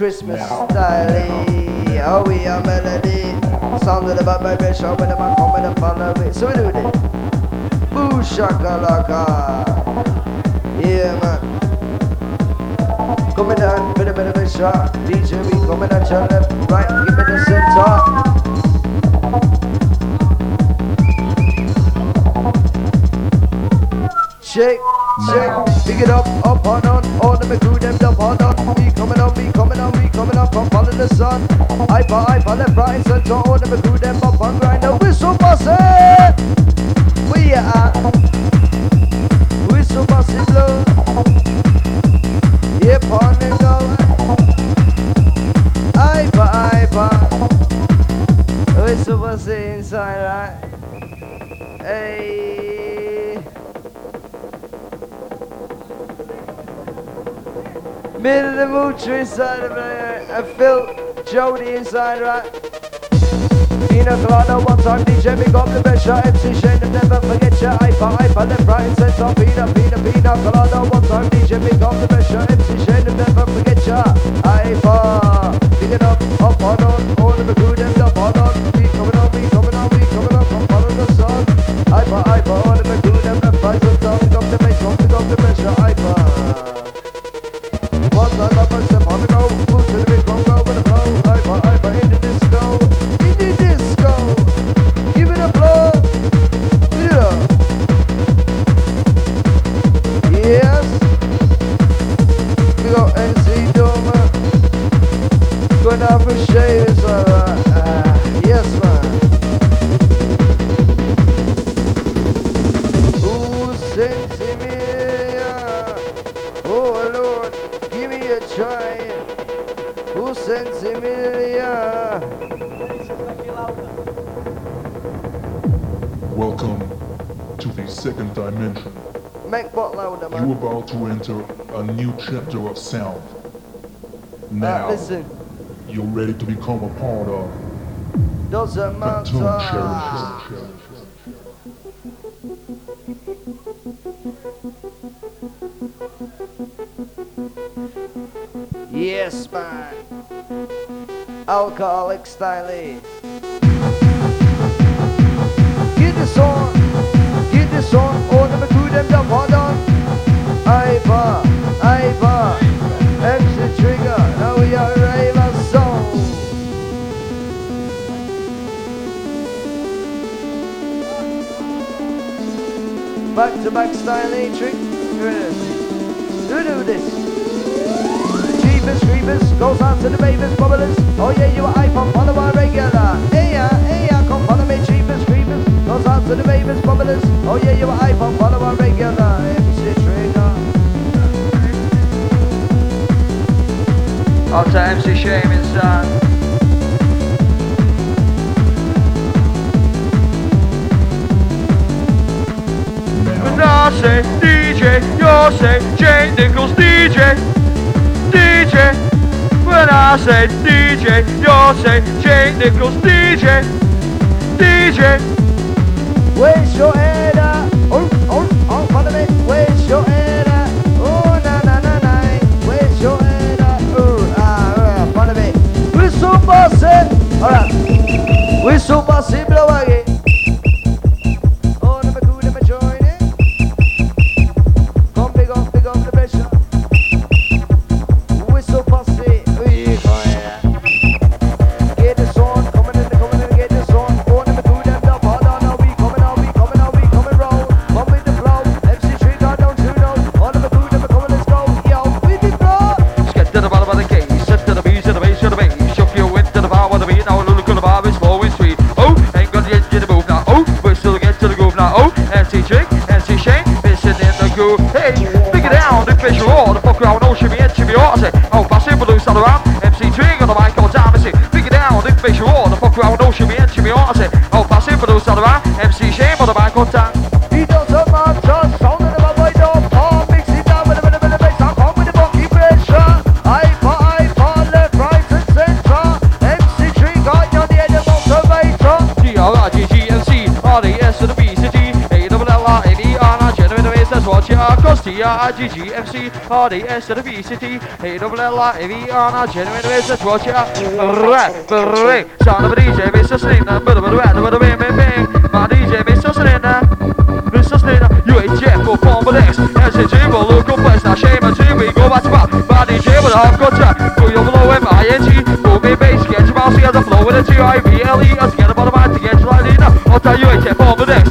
Christmas style, oh we are melody. Sound of the bad vibration when the man come with the follow it. So we do this. Boo shakalaka. Yeah man. Coming down with a bit of a shot. DJ we coming at your left, right, give me the center. Shake. Shake, pick it up, up on on, all of me crew them up on on. Me coming on, me coming on, me coming up, come follow the sun. I for I for left, right, center, all of me crew them up on grind. The whistle bossy, we are whistle bossy blow. Yeah, on and go. I for I for whistle inside, right? Hey. Mid of the Moocher inside of there. And Phil Jody inside, right? Pina Colada, one time DJ, big up the best shot. MC Shane, and never forget your hyper, hyper, left, right, center. Pina, Pina, Pina Colada, one time DJ, big up the best shot. MC Shane, and never forget your hyper. Pick it up, up on on, all of the crew, them up on on. We coming on, we coming on, we coming on, come follow the sun. Hyper, hyper, all of the crew, them left, right, center. Pick up the bass, up the best ready to become a part of doesn't matter. Yes, man. Alcoholic style. Get this on, Back to back style trick. Here it is. Who do this? Jeepers, creepers, goes out to the babies, bubblers. Oh yeah, you are iPhone, follow our regular. Hey yeah, hey yeah, come follow me, jeepers, creepers, goes out to the babies, bubblers. Oh yeah, you are iPhone, our regular. MC Trigger. Out to MC Shame inside. Uh, When I say DJ, you say Jake Nicholls DJ. DJ. When I say DJ, you say Jake Nicholls DJ. DJ. Where's your head at? Oh, oh, oh, follow me. Where's your head GG, MC, Hardy, S to the V, City, A double L I V R now genuine business, watch it out. Rap, ring, sound of a DJ, Mr. Selena, bit of a rat, of a. My DJ, Mr. Selena, Mr. Selena, UHF, go form with X, SCG, will look up, now shame and G, we go back to back. My DJ a half got track, go your below him, ING, moving bass, get your mouse, as a flow with a G-I-V-L-E, as get about a man to get you like Lena. Uh. I'll tell you, UHF, form with X,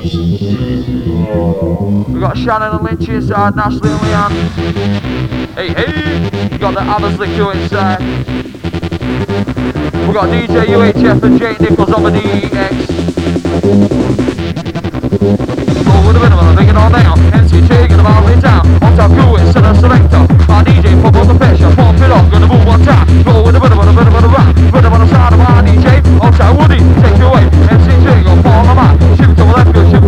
We got Shannon and Lynch inside, Nashley and Leanne. Hey, hey! We got the Barnsley crew inside. We've got DJ UHF and Jay Nicholls on the DX. Roll oh, with the minimum, bring it on down. MC taking the ball in town. On top, crew is center selector. My DJ pump on the pressure, pump it up, gonna move one time. Roll with the minimum, a minimum, a rock. Rhythm on the side of my DJ. On top, Woody, take you away.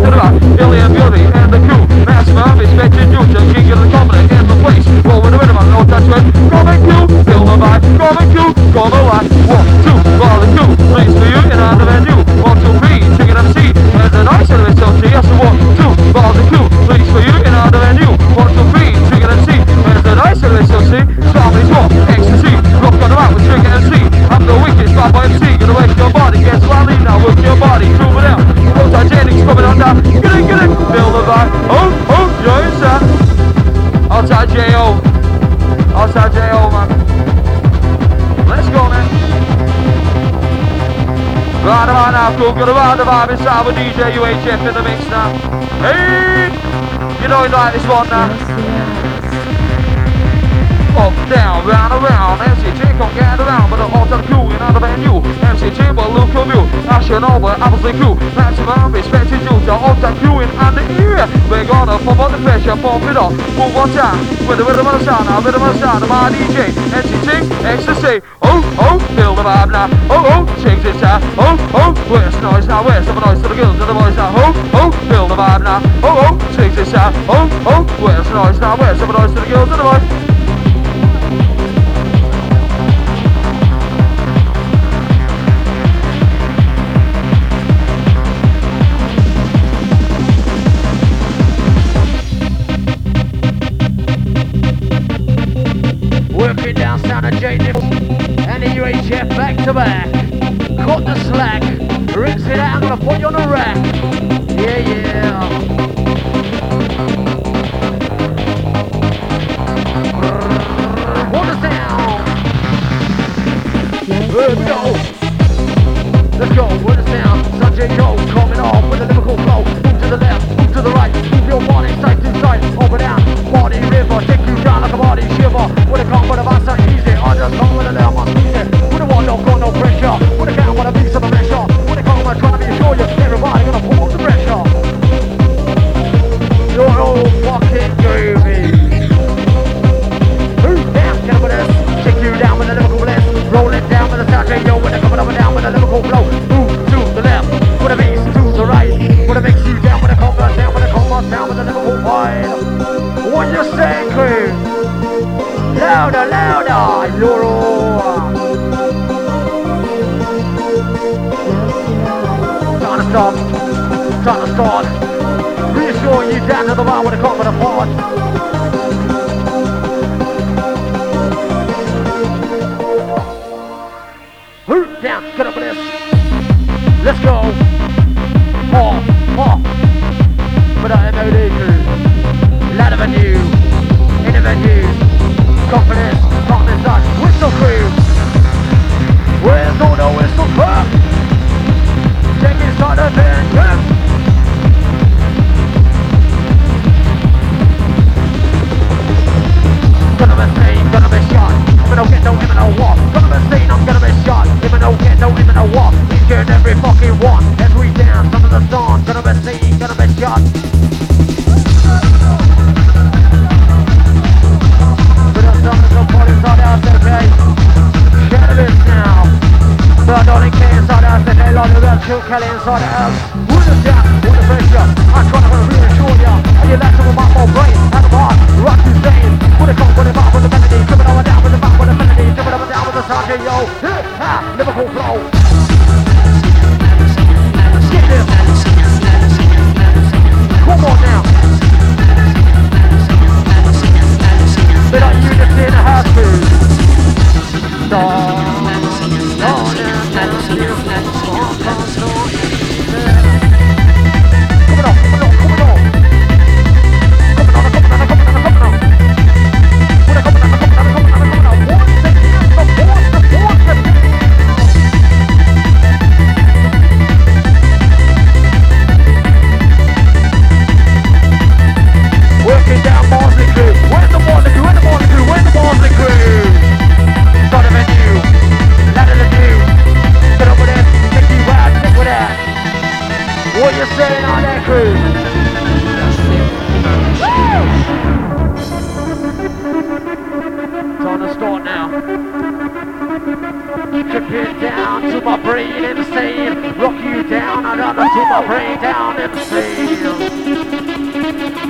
The and the and the the place. The and the and alive. One, two, the Q. Please for you and venue. One, two, three, chicken MC. There's a nice service of C. Yes, one, two, the Q. Please for you and venue. One, two, three, chicken MC. There's a nice service of C. Somebody's one, ecstasy. Rock on the right with chicken MC. I'm the wicked by MC. Gonna wake your body. Get slowly now. Work your body. Prove it out. Multigenics coming on down. Get it, get it. Feel the vibe. Oh, oh, you're inside. Outside J.O. Outside J.O. man. Let's go, man. Right about now, cool. Gonna ride the vibe inside with DJ UHF in the mix now. Hey! You know you like this one now. Up, down, round, around. MCG come get around, but the hot and cool in other venue. MCG will look of you. I should Mission over, absolutely cool. Maximum respect to you, the all that crewing and the ear. We're gonna pump up the pressure, pump it up. Move one time with the rhythm of the sound, the rhythm of the sound of my DJ. NCT, ecstasy. Oh, oh, feel the vibe now. Oh, oh, change this out. Oh, oh, where's the noise now? Where's the noise to the girls and the boys now? Oh, oh, feel the vibe now. Oh, oh, change this out. Oh, oh, where's the noise now? Where's the noise to the girls and the boys? To back. Cut the slack. Rinse it out. I'm gonna put you on the rack. Yeah, yeah. What the sound? Let's go. Let's go. What the sound? Sanjay Cole coming off with a Liverpool flow. Move to the left, move to the right. Move your body side to side. Over down. Body river. Take you down like a body shiver.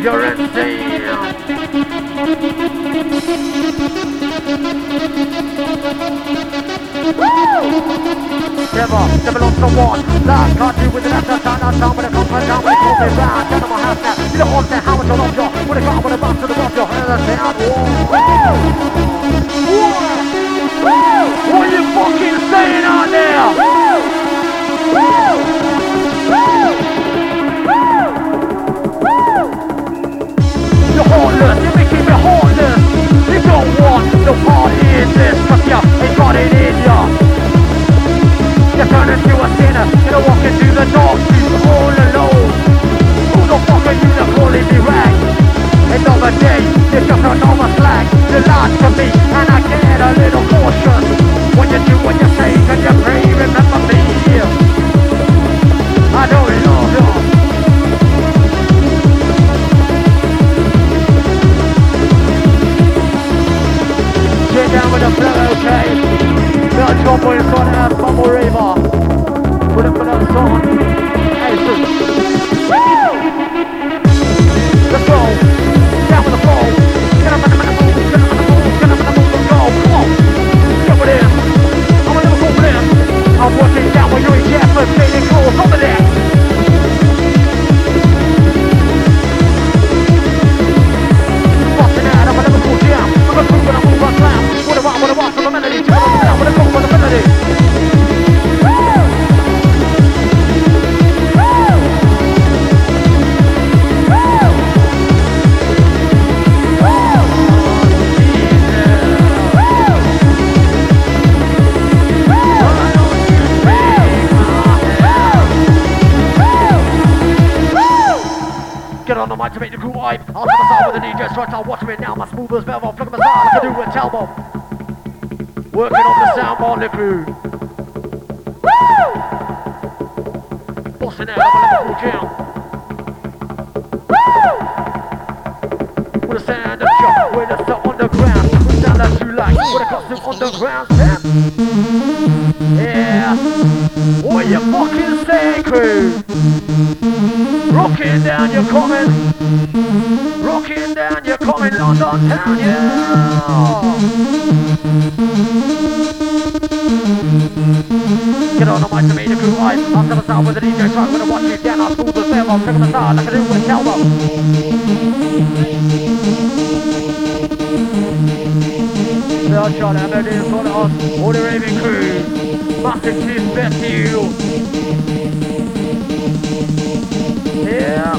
you're in. Woo! Never, never lost. Last with I round. Get on my now, how it got, it the rock, your. Woo! Your party is this, trust ya, it's got it in ya. You're turning to a sinner, gonna walk into the dark streets all alone. Who the fuck are you to calling me rag? Another day, it's just another flag. You lied to me, and I get a little cautious. What you do, what you say, can you pray, remember me? I know it all, Só por fora, vamos Rayma. Por coração, é down with the. Get up on move, get up on move, get up go. Come on, with it. I'm. I'm watching down while you're in Jasper, fading cool. Come to that. with the rock for the melody. Up and with the funk the melody. on the mic to make the crew hype. I'll with the DJ watch me now, my smooth velvet, flick my I can do a tell Working on the sound on the crew. Woo! Bossing out. I'm a Liverpool jam. Woo! With a sound of shot. With a stuff on the ground. With sound that you like. With a costume on the ground. Yeah. What you fucking say, crew? Rocking down, you're coming. Coming, London town, yeah. Get on mic to make the crew. I'm gonna start with the DJ track. Gonna watch you down. I'll smooth the. I'll check the start. I can do with a try to have it for us. All the raving crew. Massive respect to you. Yeah.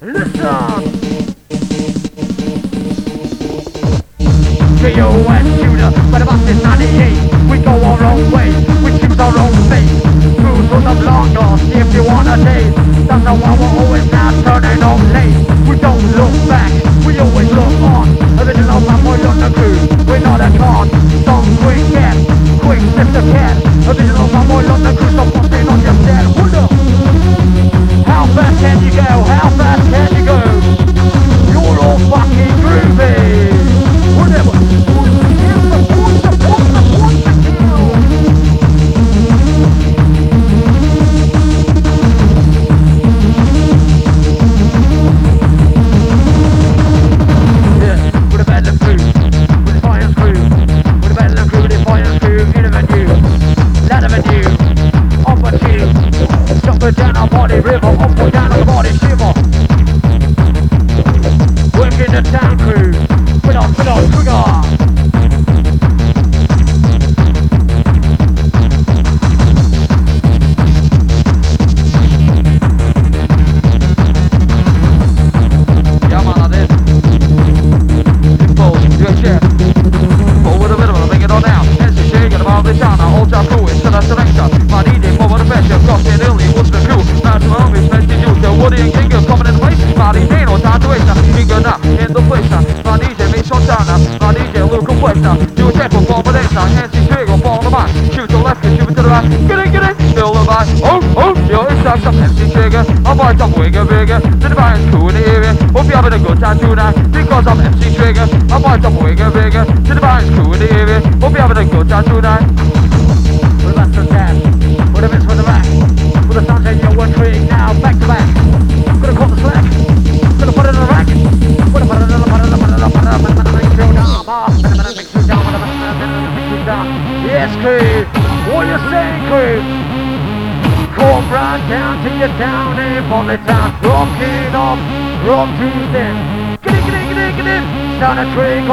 Listen. K.O.S. shooter, but the bus is 98. We go our own way, we choose our own fate. Cruise for the long lost, if you wanna taste. Not why we're always not turning on late. We don't look back, we always look on. Original fanboy on the crew, we're not a con. Some quick get, quick slip the cat. Original fanboy on the crew, stop busting on your up. How fast can you go? How fast can you go?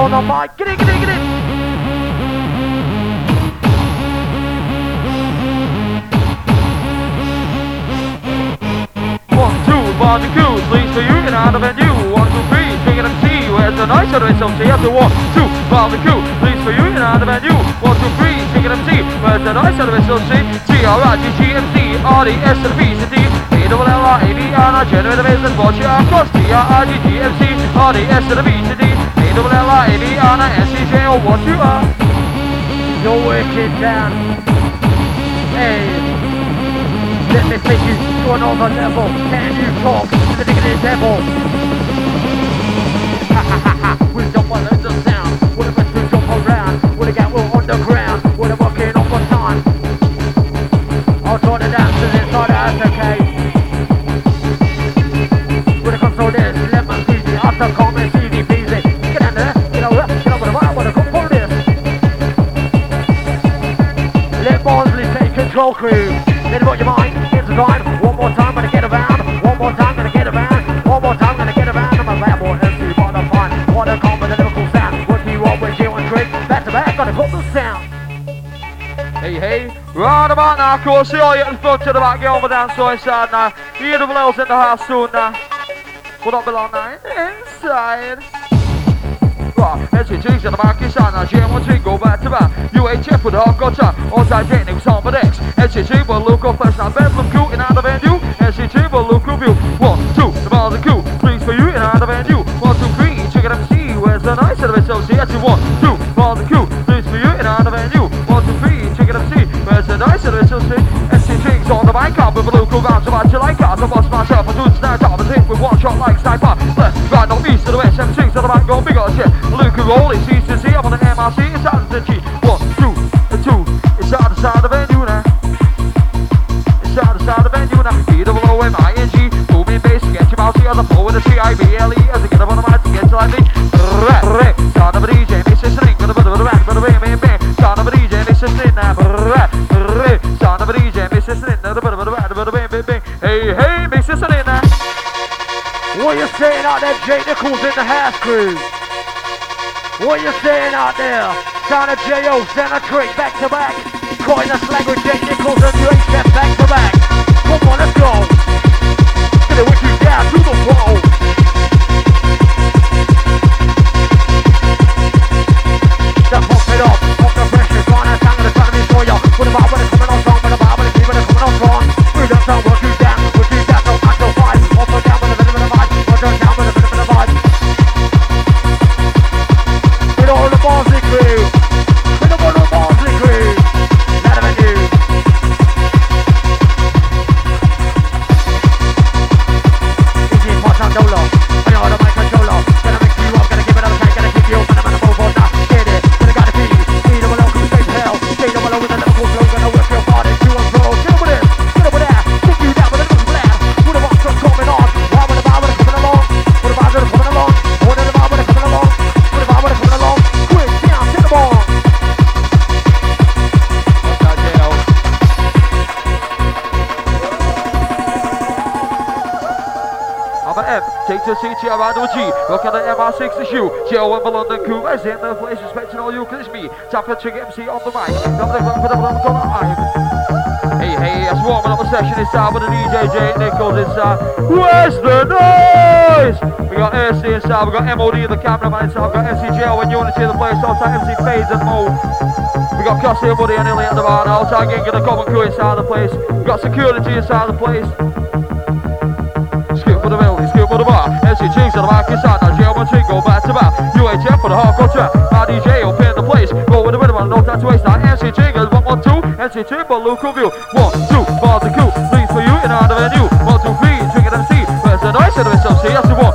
On the mic. Get it, get it, get it. One, two, one, two, please for you and out of a new. One, two, three, take it up to you. As a nice other SLC after one, two, barbecue, please for you and out of a new. One, two, three, take it up to you. As a nice other SLC, T R I G G M C R D S L B C D A double L R A B R I generate a business watch you across T R I G G M C R D S L B C D L A B R I S C J O what you are. You're working down. Hey. Let me take you to another level. Can you talk to the devil? Control, crew. It what your mind. It's the time. One more time, gonna get around. One more time, gonna get around. One more time, gonna get around. I'm a bad boy, MC, what a fun. What a combo, the lyrical sound. What do you with you and trick? Back to back, gotta put the sound. Hey, hey. Right about now, of course, see all you in front to the back, get over down so inside now. The double L's in the house soon now. What up below now? Inside. Right, SCT's in the back inside now. GM1 go back to back. UHF with the hardcore I pozdravljeni u samo reč Eći živo luko flash na bedlam crew in out of and you Eći živo luko view One, two, the ball the crew Three for you in out of and One, two, three, check it out see Where's the night service so see Eći one, two, ball the crew Three's for you in out of and One, two, three, check it out see Where's the night service so see Eći jigs on the mic up with a local round about you like us. I bust myself a dude's night up and hit with one shot like sniper. Left, right, north, east to the west, seven jigs to the mic go big on shit. Luke who always sees saying out there, Jay Nicholls in the house crew? What you saying out there? Sound of J.O., Sound Trick, back to back. Coin the slag with Jay Nicholls and UHF back to back. Come on, let's go. Tapper MC on the mic. Double double on the mic. Hey, hey, that's warming up the session inside with the DJ J Nicholls inside. Uh, where's the noise? We got AC inside, we got MOD in the cameraman inside, we got MC when you want to see the place, outside MC Phase and Mode. We got Cassie and Buddy and Illy in the bar now, tagging in the common crew inside the place. We got security inside the place. Skip for the building, skip for the bar. MC Chings in the back inside, now Jail and go back to back. UHF for the hardcore trap. My DJ open the place. Roll with the rhythm, no time to waste. Now MC Jingles, one, one, two. MC Timber, local view. One, two, bars and cool. Please for you in our venue. One, two, three, drinking MC. Where's the noise? And it's MC, yes, you want.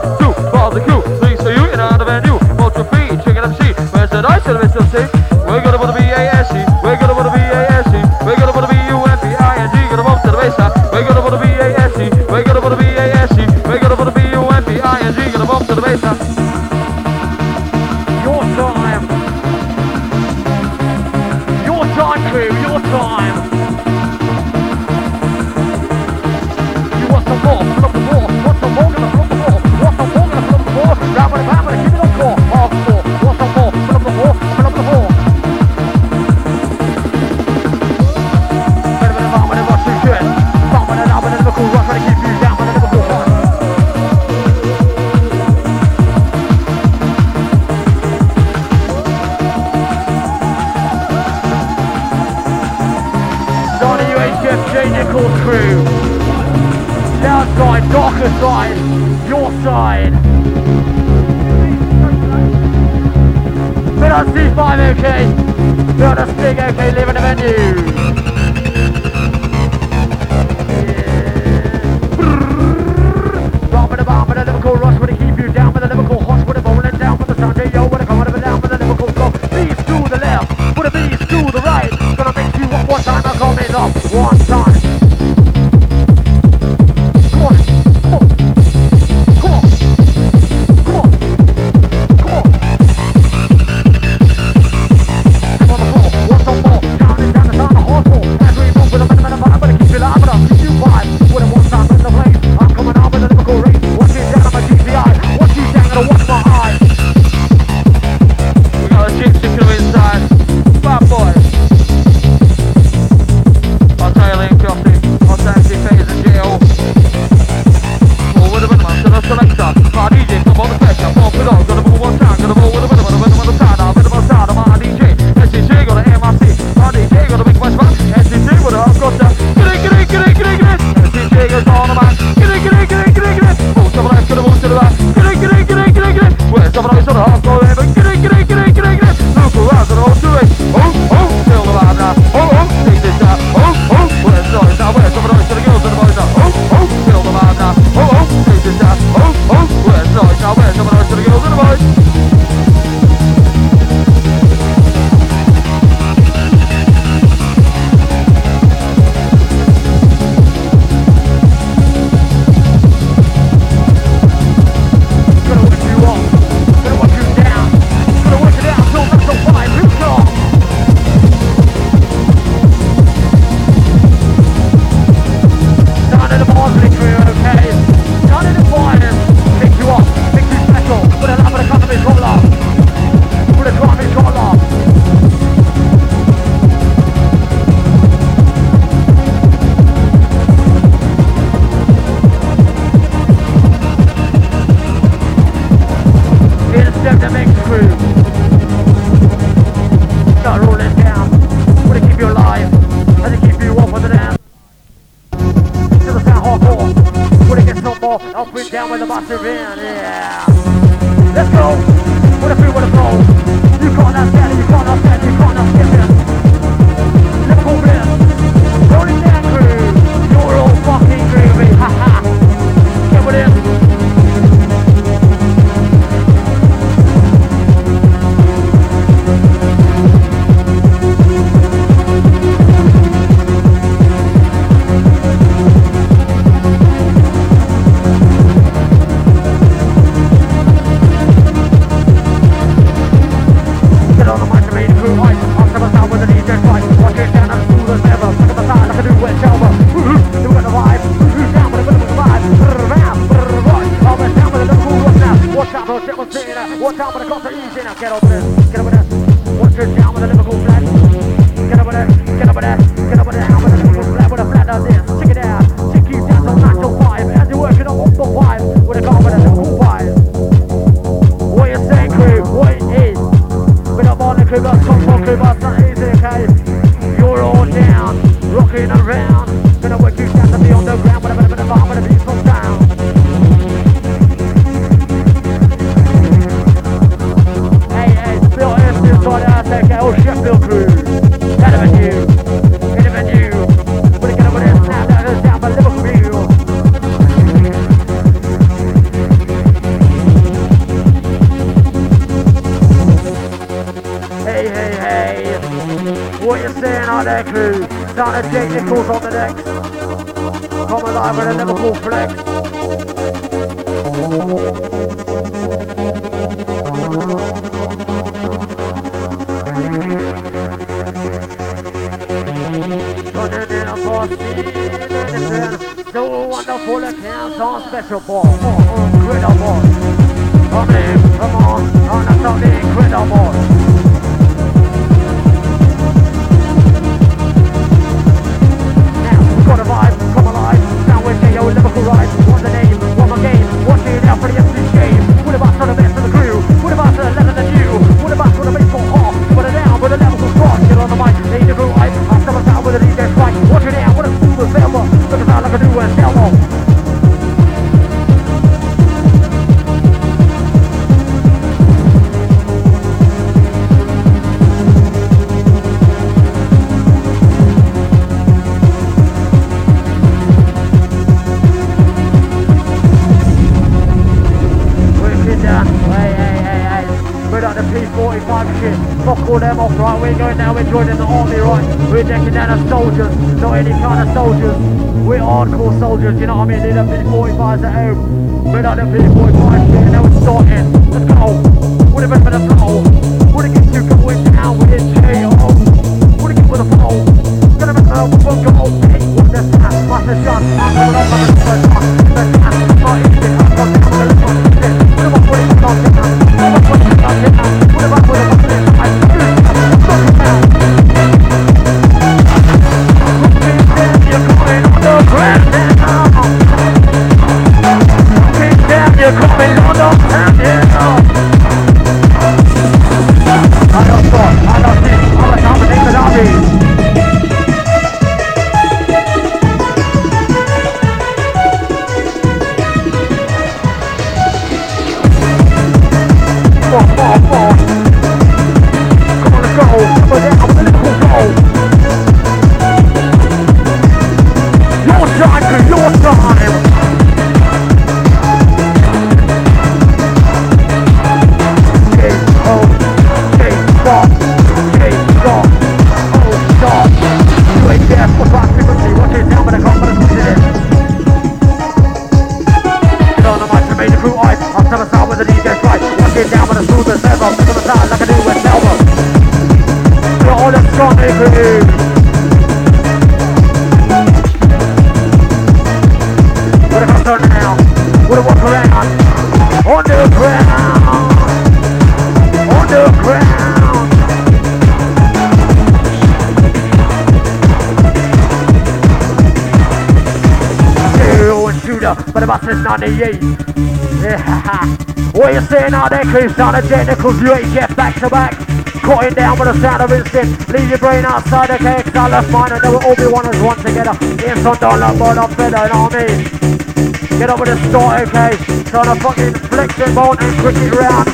Identicals, UHF back to back. Caught it down with a sound of instinct. Leave your brain outside, okay? It's our left mind, and they will all be one as one together. It's on dollar, but I'm better, you know what I mean? Get up with a start, okay? Trying to fucking flex it, bolt and quick it round.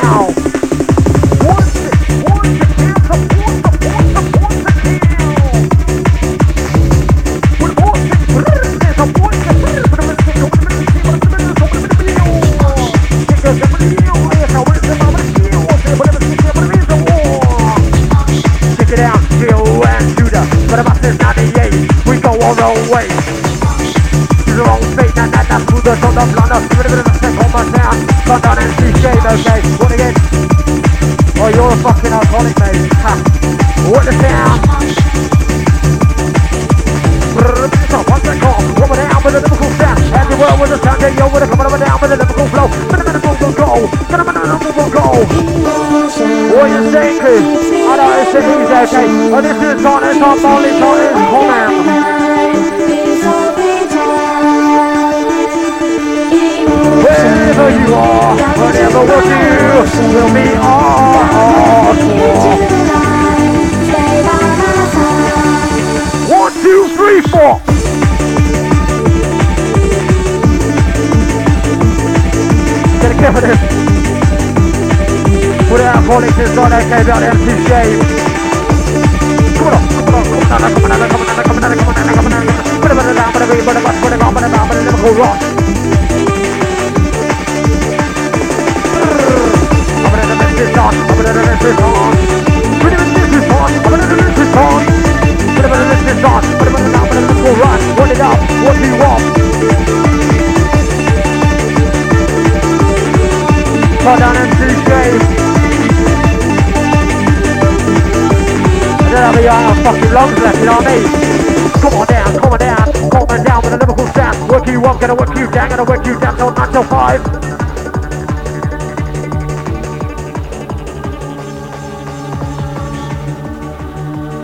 now. Two, three, four. Get a clip of this. Put it out, Polly, it's on okay, about empty shame. Come on, come on, come on, come on, come on, come on, come on, come on, come on, come on. Put it down, put it down, put it down, put it down, put it down, put it down, Liverpool rock. I'm gonna miss this on, I'm gonna miss this on. Put it in this on, I'm gonna miss this on. Put it in this on, up, what you want? Cut down and. And then I'll be out of fucking lungs left, you know what I mean? Come on down, come on down, come on down with a Liverpool sound. Work you up, gonna work you down, gonna work you down till 9 till 5.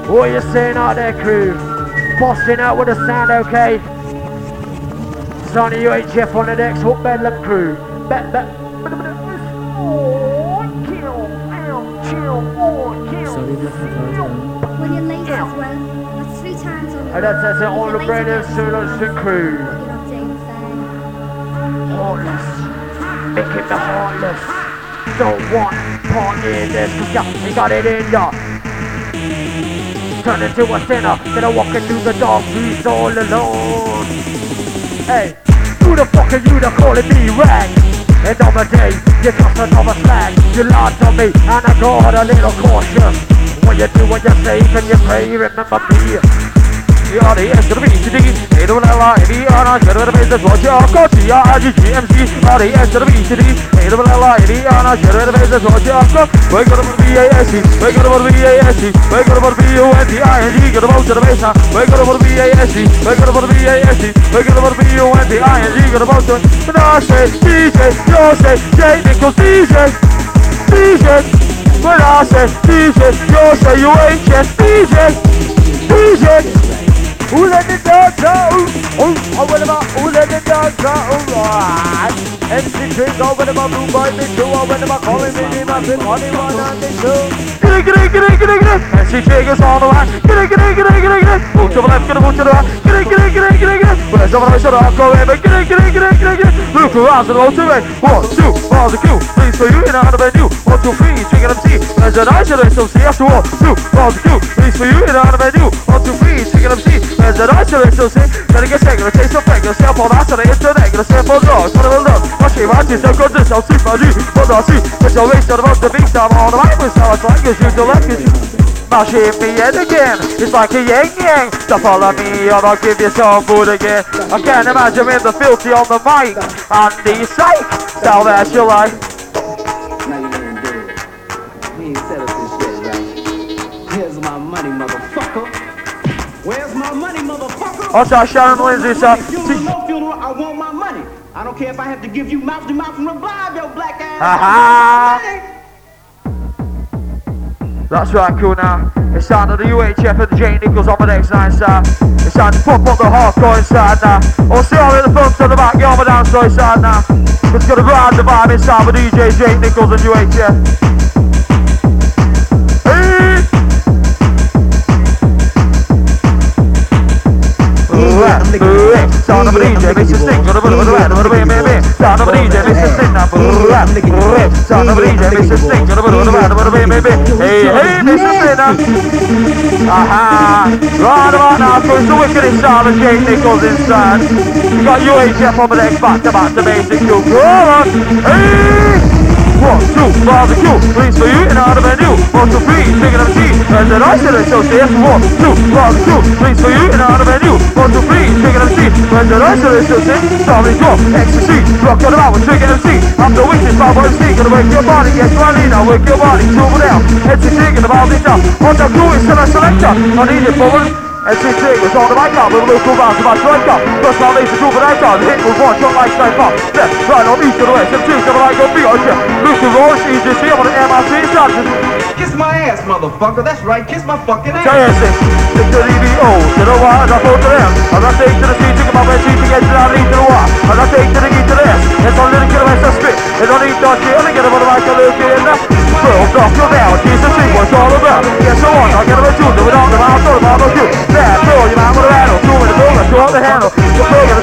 What are you saying out there, crew? Busting out with the sound, okay? Sonny UHF on the decks, Hook Bedlam crew. Bet, bet. Kill, chill, kill. When you're late as well, that's three times on And that's, that's it, all the brothers, Solos, the crew. Heartless. Making the heartless. Don't want part in this, cause ya, you got it in ya. Turn into a sinner, then I walking through the dark streets all alone. Hey, who the fuck are you to calling me rag? And on the day, you just another slag. You lied to me, and I got a little cautious. When you do what you say, can you pray, remember me? GR RAS when I DJ, say you ain't just DJ, DJ. Ulanı Dört'e Avınıma Ulanı Dört'e MC Kings avınıma Rumbai Mitchu avınıma Kami Mini Mafin Hani Vanan Mitchu Gire gire gire gire gire MC Kings avınıma Gire gire gire gire gire Uçuma left gire uçuna Gire gire gire gire gire Burası bana şöyle hakka verme Gire gire gire gire gire Luku ağzını otu ver One two Bazı Q. Please for you in a hundred and you One two three Chicken MC As an I should have some see after one two Bazı Q. Please for you in a hundred and you One two three Chicken MC Med en isolation När det sick, säng och taste och fäng Och ser på rassarna efter vägen Och ser på drag, tar det väl so Vad skriver so till sig? Går du som siffrar du på nazi? Men så visar de inte vinkar Vad har de här bussar? Vad slänger sig ut och läcker March hit me yet again, it's like a yang yang So follow me or I'll give you some food again I can't imagine with the filthy on the mic On the psych, so that's your life Also, Sharon Lindsay, sir. Funeral, no funeral, I want my money. I don't care if I have to give you mouth to mouth and revive your black ass. Aha. That's right, cool now. It's time to the UHF and the J Nicholls on the next night, sir. It's time to pump up the hardcore inside now. Or see all in the front to the back, get on the dance floor inside now. It's gonna grind the vibe inside with DJ J Nicholls and UHF. Hey! Sound of DJ makes you sing. Gonna put it right over the way, baby. Sound of DJ makes you sing. Now put it right. Sound of DJ makes you sing. Gonna put it right over the way, baby. Hey, hey, makes you sing. Aha! Right about now, first the wicked is Charlotte J. Nicholls inside. You got UHF on the next back to back to basic. Go on! Hey! One, two, barbecue, please for you and out of menu. One, two, three, chicken and cheese. And then I said associate. One, two, barbecue, please for you and out of menu. One, two, three, chicken and cheese. And then I said associate. Starting drop, ecstasy, rock on the with chicken and cheese. I'm the witness, my boy Steve, gonna wake your body, yes, running, I'll wake your body, trouble down. Head to chicken, about this up. On the crew, it's a selector. I need it forward. SCT was on the right arm with a local bounce about to strike up. First time leads the group right arm. Hit with one shot like straight up. Left, right on east to the west. M2 to the right, go on check. Lucy Royce, EGC, I'm on the MRC charges. Kiss my ass, motherfucker. That's right. Kiss my fucking ass. Stick to the EVO, to the Y, and I to them. I take to the C, take my bed, to get to the E to the. And I take to the E to the S. It's on little kid of S, I spit. It don't need dodgy, and I get over the right, I look in the Twelve off your down, Jesus, see what's all about. On, I get a tune, it on the the with a rattle, in the on the handle. The the.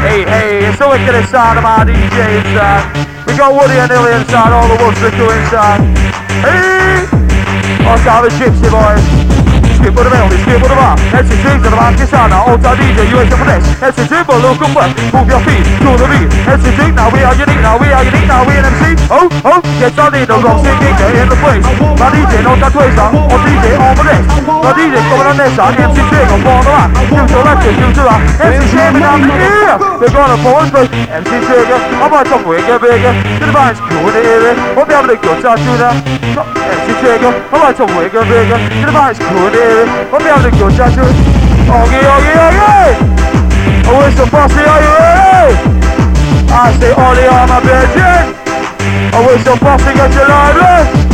Hey, hey, it's the wickedest sound of my DJ inside. We got Woody and Illy inside, all the wolves that go inside. Hey! Have a gypsy boys. Skip with the melody, skip with the bar. Strings of the sound. Now, old DJ, ain't the finesse. See dribble, look and work. Move your feet to the beat. Drink, now we are unique, now we are unique, now we an MC. Oh, oh, yes, I need the rock singing in the place. My DJ, no that twister, or DJ on the next. My DJ coming on this side, MC Jig on the right. You to you to right. MC shaming down the ear. They're gonna forward first. MC Jigger, I'm on top, we get bigger. To the vines, cool the area. Hope you have a good shot to them. MC Jigger, I'm on top, we get bigger. To the vines, cool the area. Hope you have a good shot to them. Okay, okay, okay. Oh, it's the bossy, are you ready? I say, Ollie, I'm a virgin. Oh, it's the bossy, get your lively.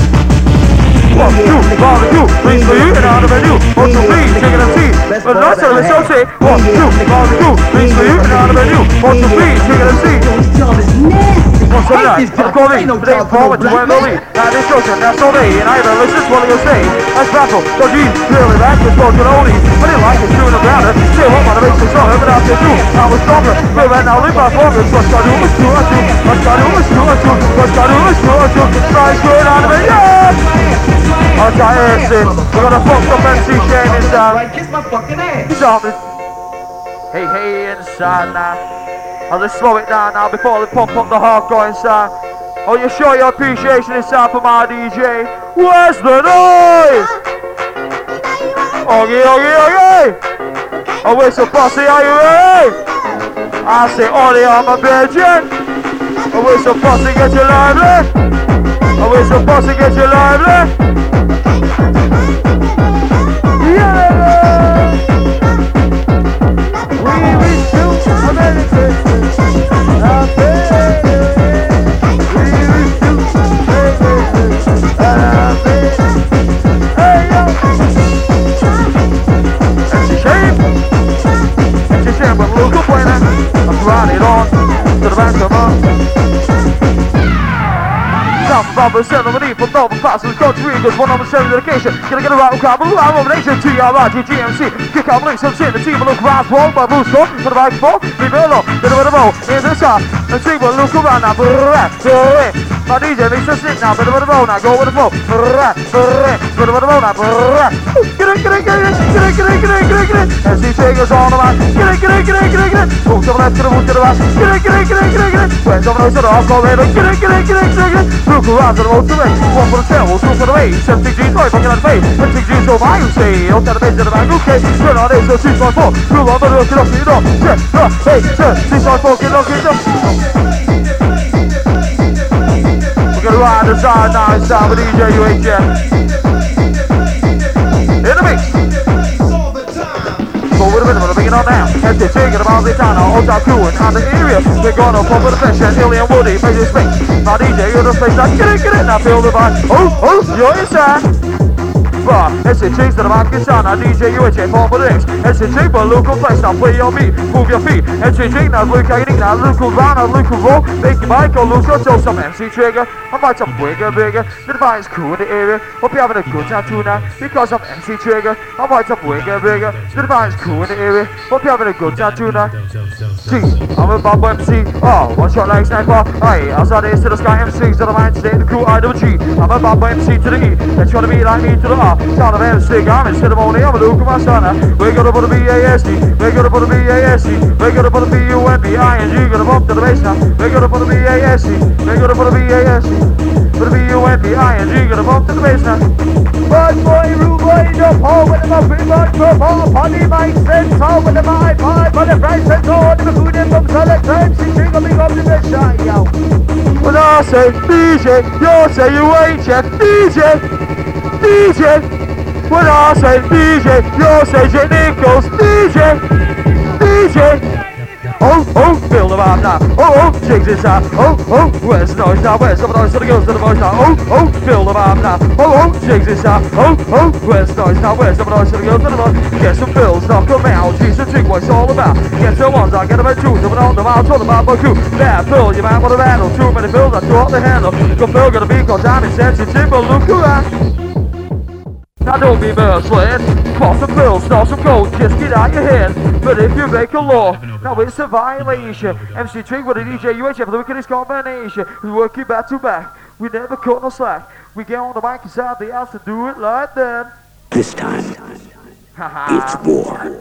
For you and out of menu. One, two, three, chicken and tea. But not so, let's all say, for you and out of menu. One, two, three, chicken and tea. This job is nasty. One, two, nine, I'm calling, but they forward to where they'll be. Now this ocean, that's all day, and I don't listen to what you'll say. That's battle, so geez, really back, it's broken only. But it like it's doing a grounder, still hope on the makes it stronger, but after two, I was stronger. But right now, live my performance, what's got to do, what's true, what's true, what's got to do, what's true, what's true, what's got to do, what's true, what's true, try good out of it, yeah! I got Erson, we're gonna fuck up MC Shane inside. Right. Kiss my fucking ass. Something. Hey, hey, inside now. I'll just slow it down now before they pump up the hardcore inside. Oh, you show your appreciation inside for my DJ. Where's the noise? Okay, okay. Oh, where's the posse? Are you ready? I say, Ollie, I'm a virgin. Where's the posse? Get you lively. Where's the posse? Get you lively. And Seven Beneath from Northern the one of them sharing dedication Gonna get a right crowd, move out of nation T-R-I-G, GMC Kick out links, I'm seeing the team Look around, wrong, but boost on To the back, four, alone Get a bit in the shot And see what look around now, brrrr my DJ makes us sit now, bit of a roll now, go with the flow. Brrrr, brrrr, bit of a roll now, brrrr. Get it, get it, get it, get it, get it, get it, get it, get it. As he takes on the line, get it, get it, get it, get it, get it. Move to the left, get it, move to the right, get it, get it, get it, get it, get it. When someone else to the off, go later, get it, get it, get it, get it, get it. Look around to the most of it, one for the tail, two for the base. 70 G's, boy, fucking on the face. 70 G's, so my, you say, out to the base of the man, okay. Turn on this, so six on four. Move on, but look it up, you know. Check, look, hey, check, six on four, get up, get ride the side now, it's time with DJ UHF. In the mix. Forward a minute, we're bringing on now. As they're taking about the town, all top cool and the area. We're gonna pump with the pressure, and Woody, measure space. Now DJ, you're the space, now get it, get it, now feel the vibe. Oh, oh, you're inside. Bar. To the mic is on. DJ UHA for the next. SCG for local place. Now play your beat. Move your feet. SCG now look at it. Now look around. Now look roll. Make your mic or lose your show some MC trigger. I might some bigger, bigger. The device cool in the area. Hope you're having a good time tonight. Because of MC trigger. I might some bigger, bigger. The device cool in the area. Hope you're having a good time tonight. G, I'm a Bob MC. Oh, one shot like sniper. Hey, outside this to the sky MCs to the mind today. The crew I double G. I'm a Bob MC to the E. Trying to be like me to the R. Shout of MC. I'm instead of only. I'm a look at my son. We're gonna put a B-A-S-D. We're gonna put a B-A-S-D. We're gonna put a B-U-M-B-I-N-G. Gonna bump to the bass now. We're gonna put a B-A-S-D. We're gonna put a B-A-S-D. Put a B-U-M-B-I-N-G. Gonna bump to the bass now. Bad boy, rude boy, jump home with the muffin, but from all party mics, then sound with the vibe, vibe, for the price and all, the food and from select time, she drink a big up the best shot, yo. When I say DJ, you say you ain't yet. DJ, DJ. When I say DJ, you say J Nicholls. DJ, DJ. Oh, oh, feel the vibe now. Oh, oh, jigs inside. Oh, oh, where's the noise now? Where's the noise to the girls to the voice now? Oh, oh, feel the vibe now. Oh, oh, jigs inside. Oh, oh, where's the noise now? Where's the noise to the girls to the voice? Get some bills, knock 'em out. Cheese and drink, what's all about? Get some ones, I get them at two. Jumping on them, I'll talk about my crew. Bad pill, you might want to battle. Too many pills, I threw out the handle. Go pill, gonna be called time insensitive, but look who I now don't be merciless. Pop some pills, snort some coke, just get out your head. But if you make a law, now it's a violation. MC Tree with a DJ UHF, the wickedest combination. We work you back to back. We never cut no slack. We get on the mic inside the house to do it like that. This time, it's war.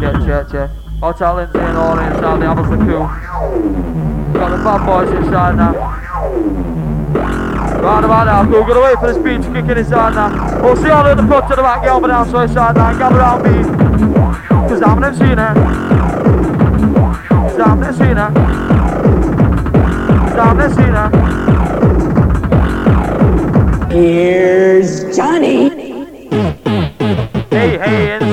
Check, check, check. All talent in all inside the apples are cool. Got the bad boys inside now. Right about now, cool. Gotta wait for this beat to kick in inside now. We'll see all in the front to the back, get over down, so inside now. Gather around me. Cause I'm an MC now. Cause I'm an MC now. Cause I'm an MC now. Here's Johnny. Hey,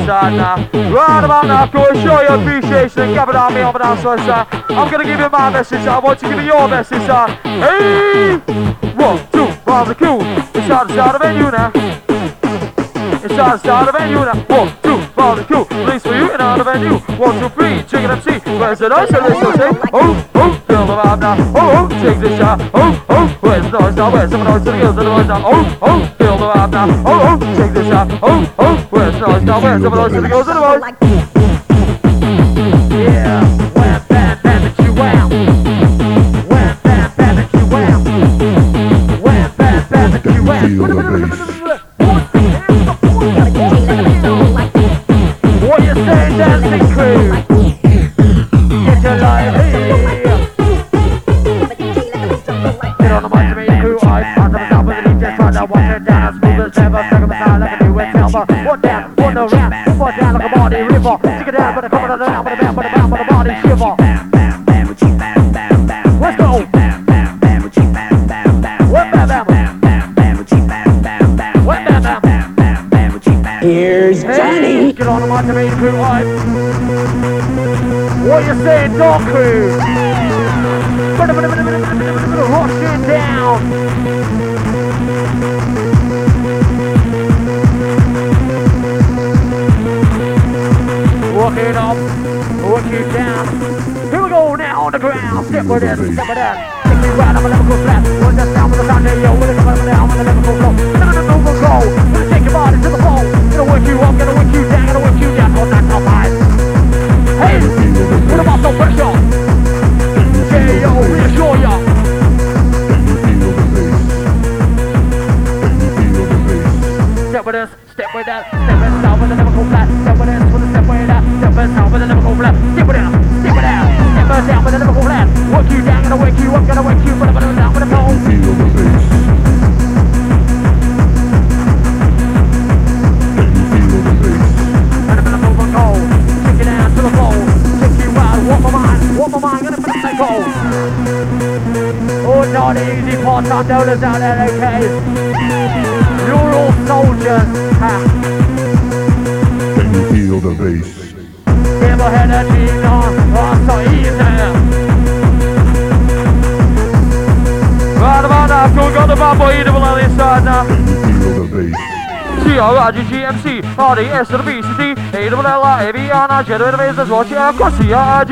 inside. Right about now, go and show your appreciation. Gather down me over down, so inside. I'm gonna give you my message. I want you to give me your message, son. Hey! One, two, round the cool. Inside the start of venue now. Inside the start of venue now. One, two, round the cool. Please for you in out of venue. One, two, three, chicken MC. Where's the noise? Let's go say. Oh, oh, feel the vibe now. Oh, oh, take this shot. Oh, oh, where's the noise now? Where's the noise to the to the boys now? Oh, oh, feel the vibe now. Oh, oh, take this shot. Oh, oh, now? Where's the noise to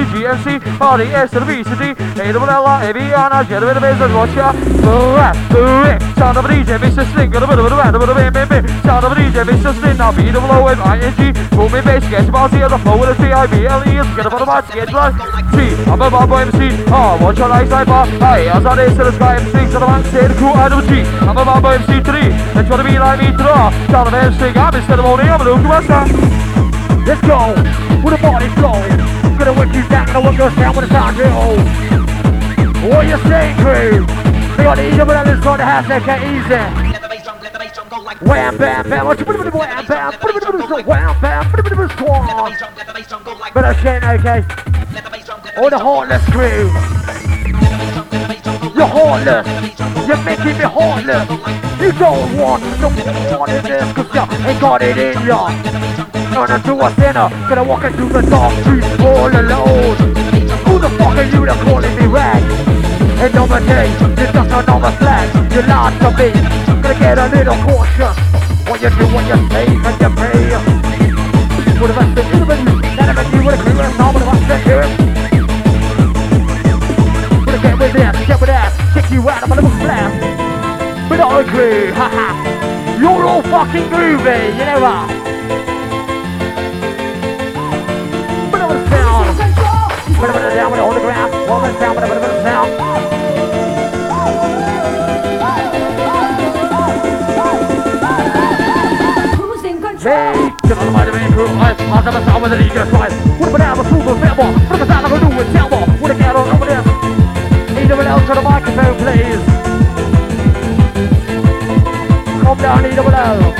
course, C-R-I-G-G-M-C, R-D-S to the B, C, D, A, double L, I, A, B, R, N, J, W, S, watch it, boo, rap, boo, it, sound of a DJ, Mr. Sling, got a bit of a bit of a bit bit, sound of a DJ, Mr. Sling, now B, double O, M, I, N, G, boom, me, bass, get about the flow with a C, I, B, L, E, S, get about the match, get like, C, I'm a bad MC, oh, watch your life, sniper, hey, as I did to the sky, MC, to the man, say the crew, I G, I'm a bad MC 3, that's what I be like me to sound of MC, I'm instead of owning, I'm a look to. Let's go. Where the party's go. Gonna whip you down, gonna whip your sound with a sound drill. What you saying, crew? They got the easy, but let's go to hashtag get easy. Wham bam bam, what you put wham bam, put it in wham bam, put it in squad. But I can't, okay. All the heartless crew. You're heartless. You're making me heartless. You don't want no more in this, cause you ain't got it in ya. Turn into a sinner, gonna walk into the dark streets all alone. Who the fuck are you that calling me rag? And number day, you're just another flag. You lied to me, gonna get a little cautious. What you do, what you say, and you pay. What if I say, you that I you with a clear and all, what if I say, here? Gonna get with this, get with that, kick you out, I'm gonna slap. But I agree, haha. You're all fucking groovy, you know what? But I'm down it on the ground. But I'm sound. Who's in control? Hey, get on the mighty main crew. I, I'll never sound with the league, right. What about super fair ball? What about I'm gonna do with Telmo? What a on over there? The microphone, please. Calm down, one else.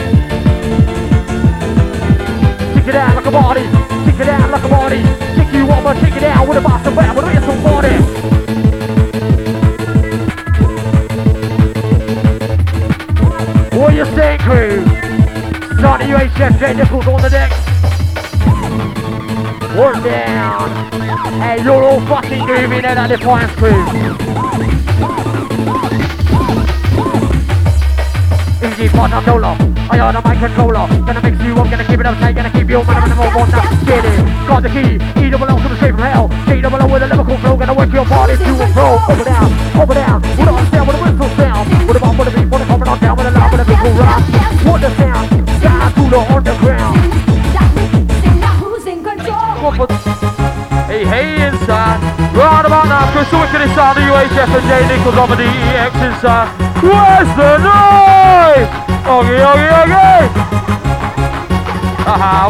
Kick it down like a body. It down like a body. Kick you over, kick it down with a box of bam, with a whistle body. What you say, crew? Start the UHF, Nicholls on the deck. Work down. Hey, you're all fucking groovy now, that Defiance crew. Easy partner solo. I on a mic controller. Gonna mix you up, gonna keep it up tight, gonna keep you on the move on now. Get it. Got the key. E double L to the straight from hell. J double L with a lyrical flow. Gonna work your body to and fro. And down, up and down. With a sound, with a whistle sound. With a bomb, with a beat, with a coming on down, with a loud, with a big rock. What the sound? Down to the underground. Hey, hey, inside. Right about now, Crystal Wicked inside the UHF and J Nicholls on the DEX inside. Where's the noise? Oggy, oggy, oggy.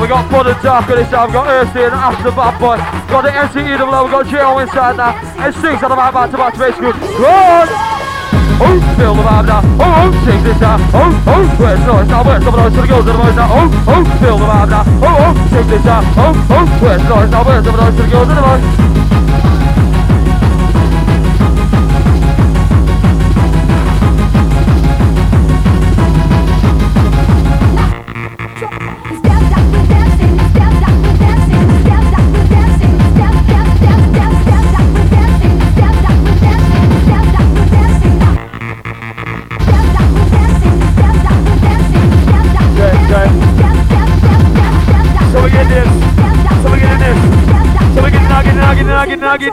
We got Bud and Dark on this side, we got Earthy and After Bad Boy. Got the MCE double we got J.O. inside now. And six on the right back to back to base group. Go! Oh, feel the vibe now. Oh, oh, take this out. Oh, oh, where's the noise now? Where's the noise? To the girls and the boys now. Oh, oh, feel the vibe now. Oh, oh, take this out. Oh, oh, where's the noise now? Where's the noise? To the girls and the boys.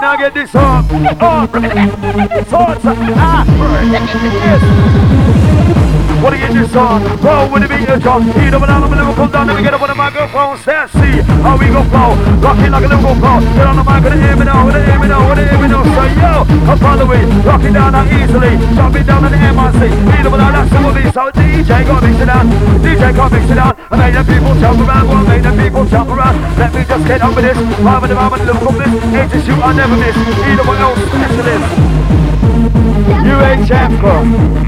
Now, get this. Oh, this song. Ah, yes. What do you do, son? Roll with the beat, you. Heat up and down, I'm a cool down. We get up on the microphone. Say, see how we go flow. Rock it like a little flow. Get on the mic the air me now, the air me now, the air me now. Say, yo, come follow it. Rock it down now easily. Jump it down on the MRC. Heat up and down, that's of it. So DJ got mix it down. DJ got mix it down. I made the people jump around. Well, I made the people jump around. Let me just get on with this. I'm in the moment, from this. Ain't to shoot, I never miss. Either one else, specialist. UHF, bro. That's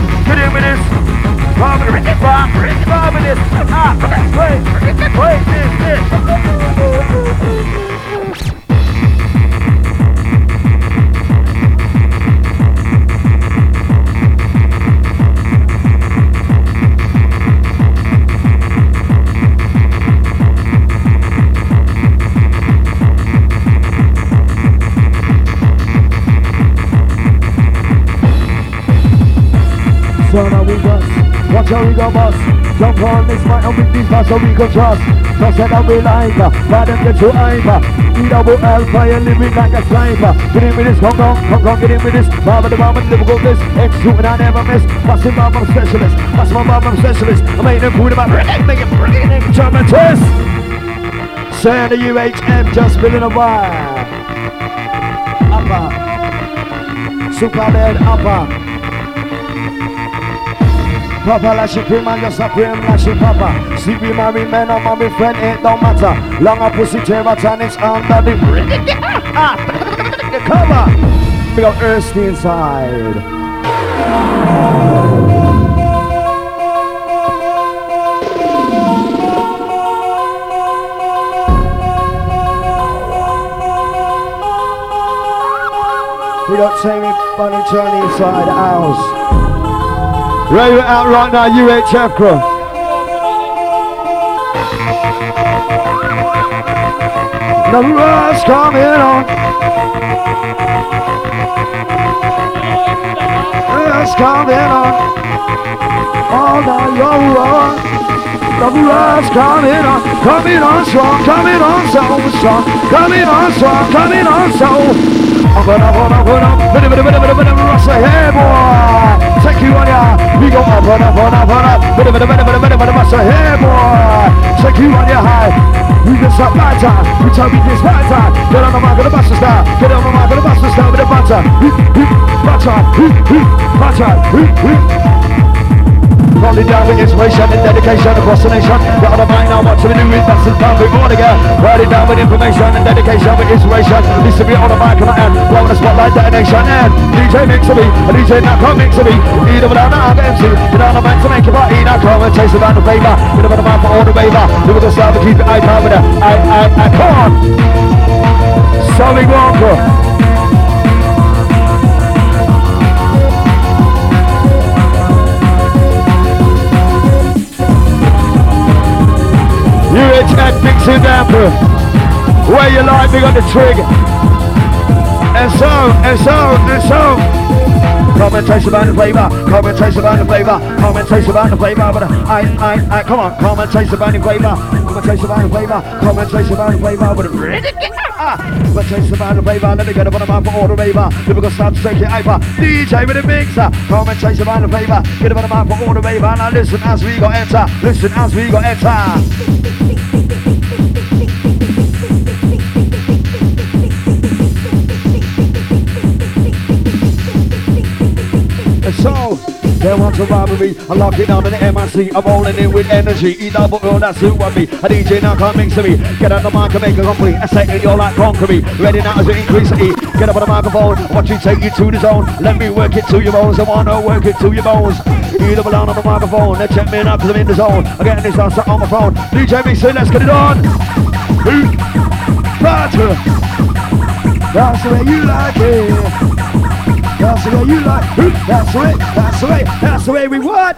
Ride with it. Ride with it. Ride with How we go bust. Jump on this mic and with these bars so we can trust. Don't say that we like. Let them get you hyper. E double alpha and living like a sniper. Get in with this, come on, come on, get in with this. Bob the bomb and Liverpool this. X shooting I never miss. Massive bomb, I'm specialist. Massive bomb, I'm specialist. I made them food about make it bring it in. German twist. Say the UHM just feeling a vibe. Upper. Super dead upper. Papa la supreme and just supreme la she papa. See we marry men or oh, marry friend it don't matter. Long a pussy terror it's under the the cover We got Earthly inside. We got Jamie Bunny Johnny inside the house Ready out right now, UHF crew. The rush coming on. Rush coming on. All night long run. The rush coming on. Coming on strong. Coming on so strong. Coming on strong. Coming on so. I'm gonna, gonna, gonna, bit of, bit of, bit of, bit of, bit of, rush ahead, boy. Take you on ya. We go up, on up, on up, on up. Bit of, bit of, bit of, bit of, bit of, bit of, rush ahead, boy. Take you on ya high. We can stop my time. We tell me this my time. Get on the mark of the buster style. Get on the mark of the buster style with the butter. Butter, butter, Rolling down with inspiration and dedication across the nation. Got on the mind now, what to do with that's the time we want to go. Write it down with information and dedication with inspiration. Listen to me on the mic and my hand. Blowing the spotlight detonation and DJ mix to me. A DJ now come mix to me. Either without the other MC. Get on the mic to make it party. Now come and taste about the flavor. Up on the mic for all the flavor. Do it yourself and keep it eye with it. I, I, I, come on. Solid Walker. UHN Mixing Damper. Where you like, big on the trigger. And so, and so, and so. Commentation about the flavor, commentation about the flavor, commentation about the flavor, but I, I, I, come on, commentation about the flavor, commentation about the flavor, commentation about the flavor, but ah, commentation about the flavor, let me get up on the mouth for all the raver, we gonna shake it hyper, DJ with the mixer, commentation about the flavor, get up on the mouth for all the raver, now listen as we go enter, listen as we go enter. They want to rob me. I lock it down in the MIC. I'm rolling in with energy. E double O, that's who I be. A DJ now come mix to me. Get out the mic and make a complete. I say it, you're conquer me. Ready now as we increase the E. Get up on the microphone. Watch you take you to the zone. Let me work it to your bones. I wanna work it to your bones. E double on the microphone. They check me now cause I'm in the zone. I'm getting this answer on my phone. DJ mixing, let's get it on. Party. That's the way you like it. That's the way you like. That's the way. That's the way. That's the way we want.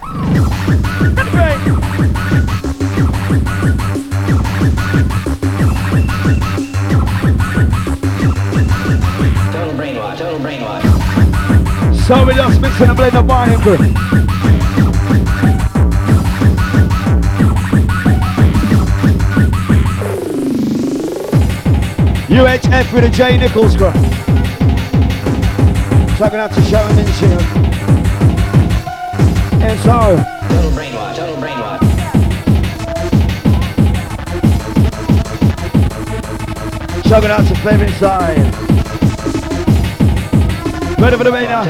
Total brainwash, total brainwash. So we just mixing a blend of wine with. UHF with a J Nicholls bro. Out to and Shield. And so, Total out to Flame inside. Ready for the main now.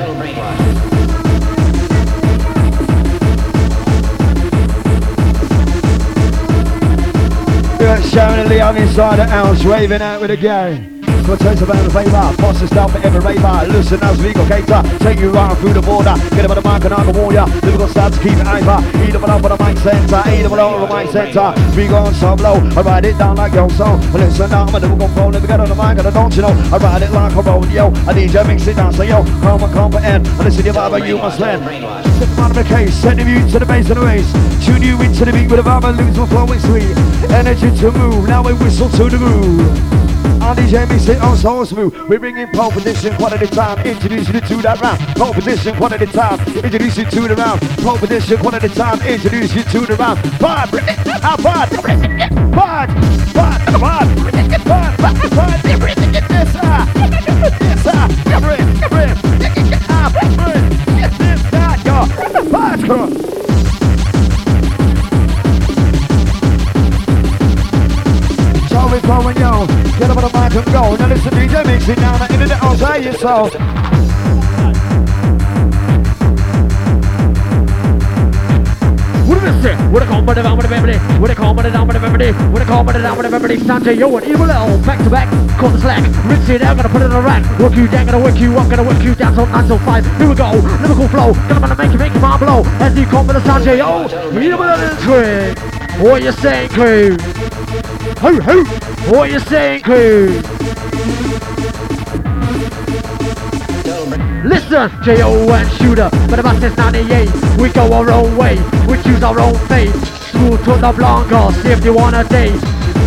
Sharon and Leon inside the house, raving out with a gang. Got taste about the flavor, boss is down for every raver. Listen as we go cater, take you right through the border. Get up on the mic and I can warn ya. Lyrical stats keep it hyper. Eat up on the mic center, eat up on the mic center. We go on so low, I ride it down like yo so. Listen now, I'm a lyrical flow, never get on the mic and I don't you know. I ride it like a rodeo. I DJ mix it down, so yo, come and comprehend. And listen, your vibe, you must Total brainwash. Step out of the case, send the view to the base of the race. Tune you into the beat with a vibe and lose my flow sweet. Energy to move, now we whistle to the move. On DJ it on so smooth. We bring in pole position one at a time. Introduce you to that round. Pole position one at a time. Introduce you to the round. Pole position one at a time. Introduce you to the round. Five, five, five, five, five, five, five. Go. Now listen, DJ mix it down into the outside yourself. What do they say? What a down with the memory. What a down with the memory. What a down with the memory. Sanjay, yo, and Evil L. Back to back. Caught the slack. Rinse it out. Gonna put it on a rack. Work you down. Gonna work you up. Gonna work you down. So 9 till 5. Here we go. Lyrical flow. Gonna make you make your mind blow. As you with the Sanjay, yo. Evil L is quick. What you saying, crew? Ho, ho. What you saying, crew? Listen, J.O. and Shooter, but about since 98, we go our own way, we choose our own fate. School to the Blanca, see if you want a date.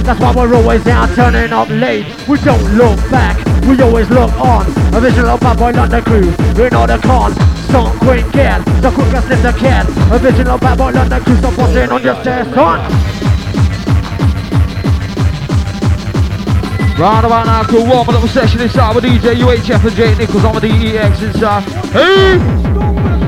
That's why we're always out turning up late. We don't look back, we always look on. A vision of bad boy London crew, we know the con. Song Queen can, the quick as the can. A vision of bad boy London crew, so busting on your stairs, son. Round about now, cool warm little session inside with DJ UHF and J Nicholls on the DEX inside. Hey!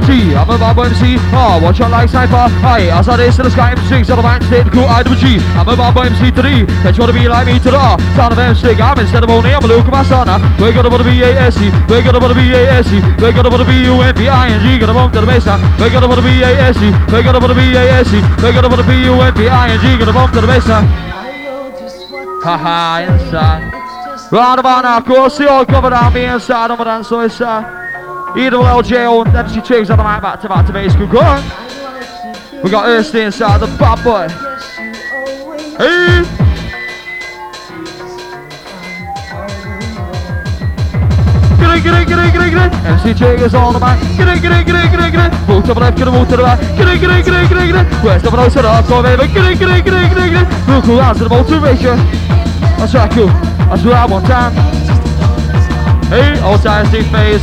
T, I'm a bad MC. Oh, ah, watch out like Cypher. As I race to the sky M6 on the bank state, cool IWG. G. I'm a bad MC today. That you wanna be like me to the sound of M6. I'm instead of only, I'm a look at my son. We're gonna wanna be ASE. We're gonna wanna be ASE. We're gonna wanna be UNPING. Gonna bump to the bass. We're gonna wanna be ASE. We're gonna wanna be ASE. We're gonna wanna be UNPING. Gonna bump to the bass. Haha, inside. Round about now, of course, the old cover down me inside on the dance, so it's uh, Edel LJ and Deputy Chigs on the mic back to back to base. Good go on. We got Ersty inside, the bad boy. Hey! Get in, get in, get in, get in, get in. MC Jig is on the mic. Get in, get in, get in, get in, get in. Move to the left, get a move to the right. Get in, get in, get in, get in, get in. Where's the nose to the hardcore, baby? Get in, get in, get in, get in, get in. Look who has the motivation. That's right, cool. That's I want time. Hey, old Steve phase.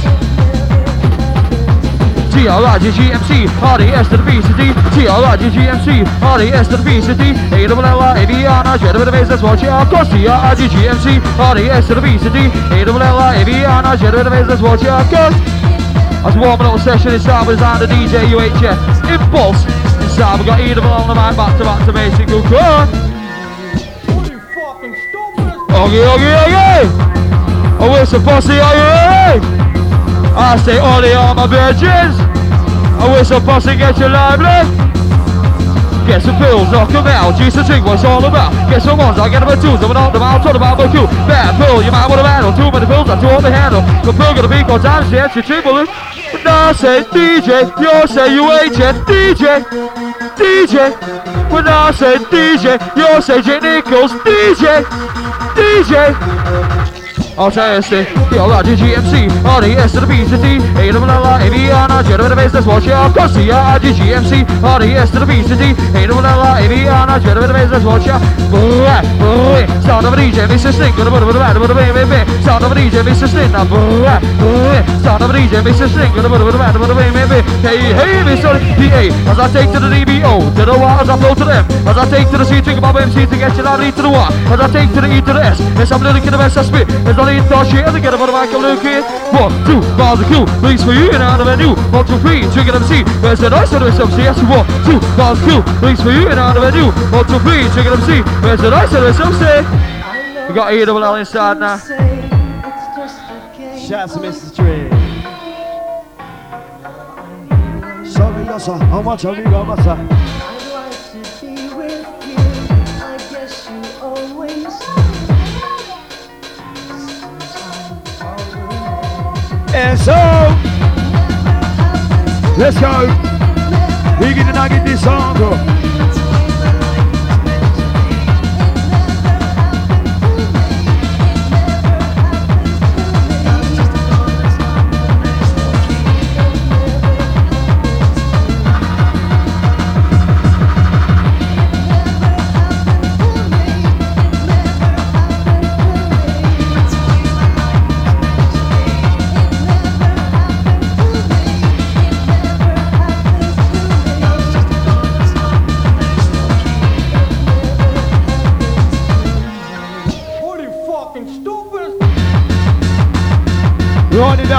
T-R-I-G-G-M-C, R-E-S to the B to D, T-R-I-G-G-M-C, R-E-S to the B to D, A-double-L-I-A-B-R-N-I, Jet of the base, that's what you are, cause T-R-I-G-G-M-C, R-E-S to the B to D, A-double-L-I-A-B-R-N-I, Jet of the base, that's what you are, cause That's one little session inside with the DJ UHF, Impulse, inside we got E-double on the mic, back to back to basic, go, go Okay, okay, okay. Oh, where's the posse? Are you ready? I say, all the my virgins. Oh, where's the posse? Get you lively. Get some pills, knock them out. And drink, what's all about? Get some ones, I'll get them a twos. I'm out them out, talk about my cool. Bad pill, you might want to handle. Too many pills, I on the handle. The pill gonna be called time, shit, she triple it. I say DJ, you say UHF, DJ, DJ. I DJ, you say J Nicholls, DJ, DJ. I'll tell you, say, yo, la GGMC, all the S to the B to D, A to the L, A B R, not J to the base, that's what you are, cause the R, GGMC, all the S to the B to D, A to the L, A B R, not J to the base, that's what you are, boy, boy, sound ah, eh. of a DJ, Mr. DJ, Mr. Stink, now, boy, me. Sound of a DJ, makes you sing. With a bit of a band, with a way, maybe. Hey, hey, sorry, PA. As I take to the DBO, to the Y, as I flow to them. As I take to the C, think about MC to get you out to the Y. As I take to the E to the S. Yes, I'm looking at the best I spit. As as I get about the mic, I'm. One, two, Q. Please for you, and out of new. One, two, three, trigger MC. Where's the nice of MC? Yes, one, two, Q. Please for you, and out of new. One, two, three, trigger MC. Where's the nice of MC? We got E double L inside now. Shouts to Mrs. Tree. Sorry, yes, sir. How much have you got, that? And so, let's go. We get to get this song, bro.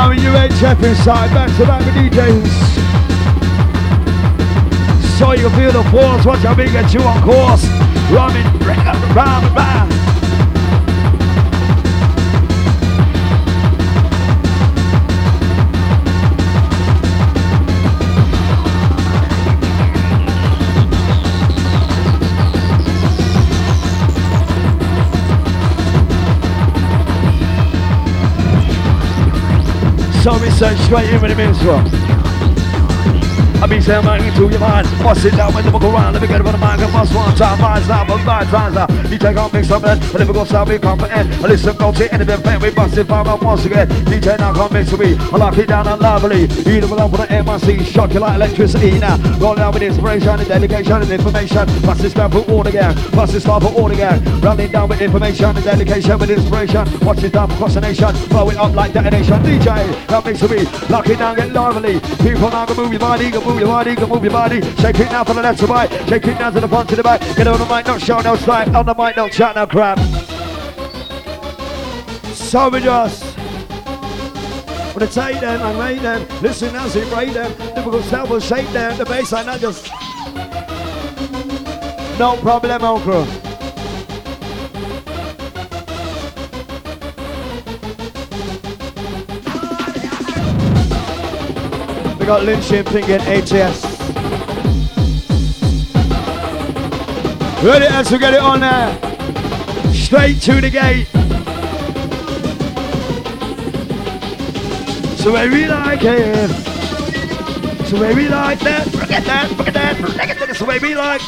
Down with UHF inside, back to back with DJs. So you feel the force, watch how we get you on course. Running round and round. So we say straight in with the minstrel. I be saying man into your mind. Bust it down when you walk around. Let me get it on the mic and bust one time. Rise up and five times up. DJ can't mix up it. A lyrical sound be confident. I listen, go to any bit fan. We bust it up once again. DJ now can't mix with me. I lock it down and lovely. Either will for the MIC. Shock you like electricity now. Roll down with inspiration and dedication and information. Bust this down for all again. Bust this down for all again. Running down with information and dedication with inspiration. Watch it down across the nation. Blow it up like detonation. DJ can't mix with me. Lock it down, get lively. People now can move your body. Move your body. Can move your body. Shake it now from the left to right. Shake it down to the front to the back. Get on the mic, not show, no slide. On the mic, no chat, no crap. So we just Wanna take them and rate them. Listen as it rate them. Difficult sound will shake them. The bass line, I just. No problem, crew. Got Lynch Pink and ATS. Ready as we get it on there. Straight to the gate. So we like it. So we like that. Forget that. Forget that. Forget that. Way we like.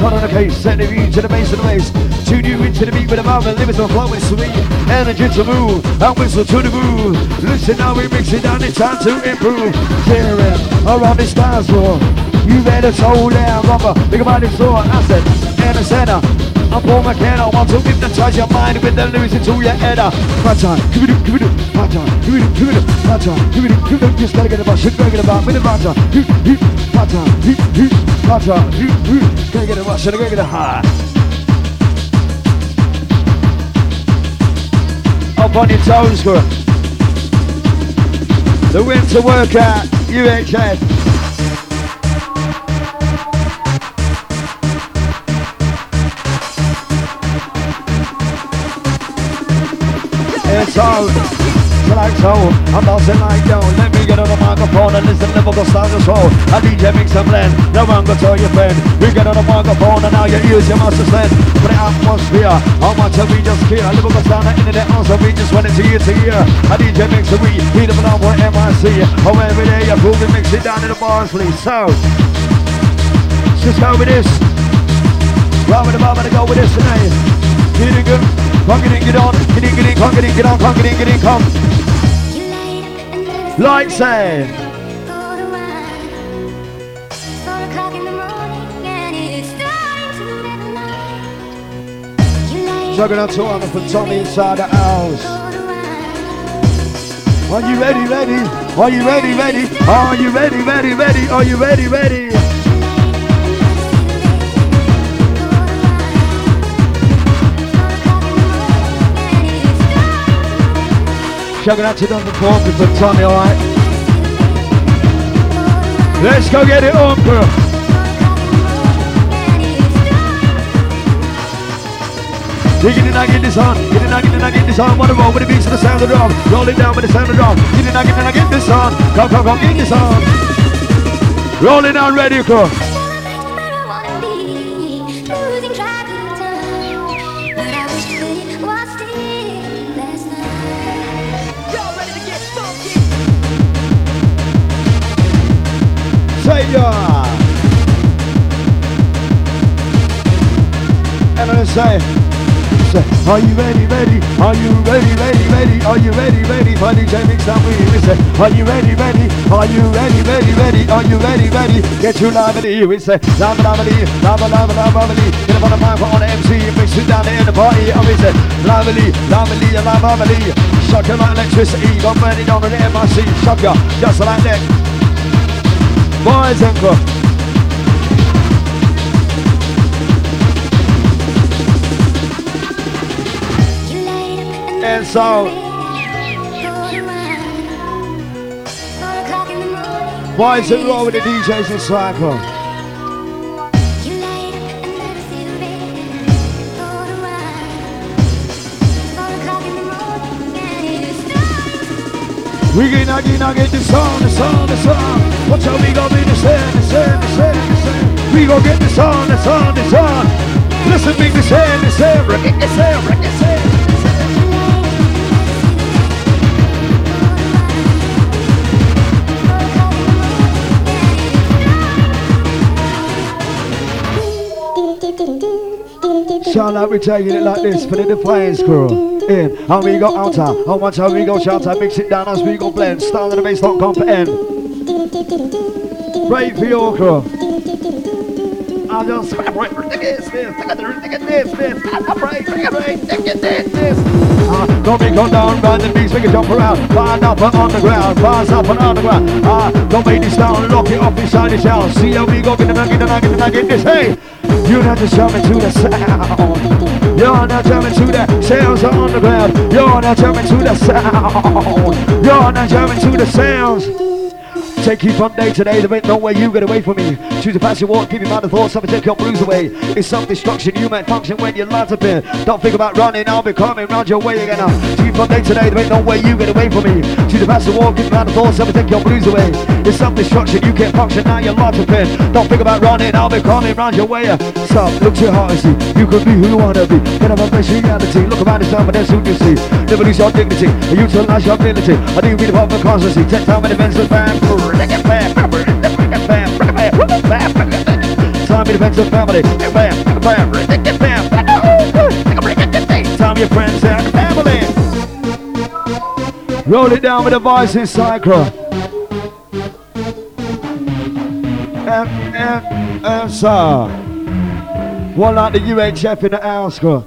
Not on the case, send the view to the base of the bass. Tune you into the beat with a mouth and limits on flow and sweet energy to move and whistle to the groove. Listen now, we mix it down, it's time to improve. Clearing around this dance floor. You better slow down, rubber. Think about it, floor, I said, in the center. I'm uh, Paul McKenna, want to hypnotize your mind with the lyrics to your head. Uh. Part-time, give it up, give it up, part-time, give it up, give it up, part-time, give it up, give it up, just gotta get about, shit, gotta get about, with the part-time, part-time, hip, hip, part-time, hip, hip, gotta get about, shit, gotta get a high. Oh, Up on your toes, girl. The winter workout, UHF. It's all like so. I'm bouncing like yo. Let me get on the microphone and listen to the start of soul. A DJ mix and blend. No one go tell your friend. We get on the microphone and now your ears you must suspend. For the atmosphere, how much have we just hear? A lyrical sound the internet also we just went into year to year. A DJ mix and we beat them along for MIC. Oh every day you prove it mix it down in the bars please. So just go with this. With the bar, to go with this tonight. Get it good. Come get on. Get in, get in, come get in, get on, come get get in, come. Like say. Juggernaut Tour from Tommy inside the house. Are you ready, ready? Are you ready, ready? Are you ready, ready, ready? Are you ready, ready? Chugging out to Duncan Corker for Tommy, alright? Let's go get it on, bro. girl. Digging in, I get this on. Get it, I get it, I get this on. Wanna roll with the beats of the sound of the drum. Roll it down with the sound of the drum. Get it, I get it, get this on. Come, come, come, get this on. Rolling on, ready, go. Say yeah. And I'm say, say, are you ready, ready? Are you ready, ready, ready? Are you ready, ready? For DJ Mix and we we say, are you ready, ready? Are you ready, ready, ready? Are you ready, ready? Get you lively, we say, lively, lava, lava, lava, lively. Get up on the mic, on the MC, mix it down in the party. And we say, lively, lively, lava, lively. Shock you like electricity, got burning on the MIC. Shock you, just like that. Boys and girls. And so, boys and roll with the DJs and cycle. We get not get the song, the song, the song. Watch how we gon' be the same, the same, the same, the same. We gon' get the song, the song, the song. Listen, big the same, the same, wreck it, the same, wreck the same. Shout out, we taking it like this for the Defiance crew. In, and we go out. How much how we go shout out, mix it down as we go blend. Start of the bass, don't comprehend. Right for your crew. I just this, this, this, this. Uh, don't be going down, run the beats, make it jump around. Find up and on the ground, pass up and on the ground. Uh, don't make this down, lock it off inside the shell. See how we go, get the nugget, the nugget, the nugget, this. Hey, you're not just jumping to the sound. You're not jumping to the sounds on the ground. You're not jumping to the sound. You're not jumping to the sounds. Take you from day to day, there ain't no way you get away from me. Choose a pass you walk, keep your mind and thoughts, something take your blues away. It's some destruction, you might function when your lights up in. Don't think about running, I'll be coming round your way again. You from day to day, there ain't no way you get away from me. Choose a pass you walk, keep your mind and thoughts, something take your blues away. It's some destruction, you can't function, now your lights up in. Don't think about running, I'll be coming round your way. Stop, look to your heart and see, you could be who you wanna be. Get up and face reality, look around this time and that's who you see. Never lose your dignity, and utilize your ability. I do be the public constancy, take time and events and fam. Time your friends and family. Time your friends and family. Roll it down with the voice in cycle. M. One like the UHF in the house, girl.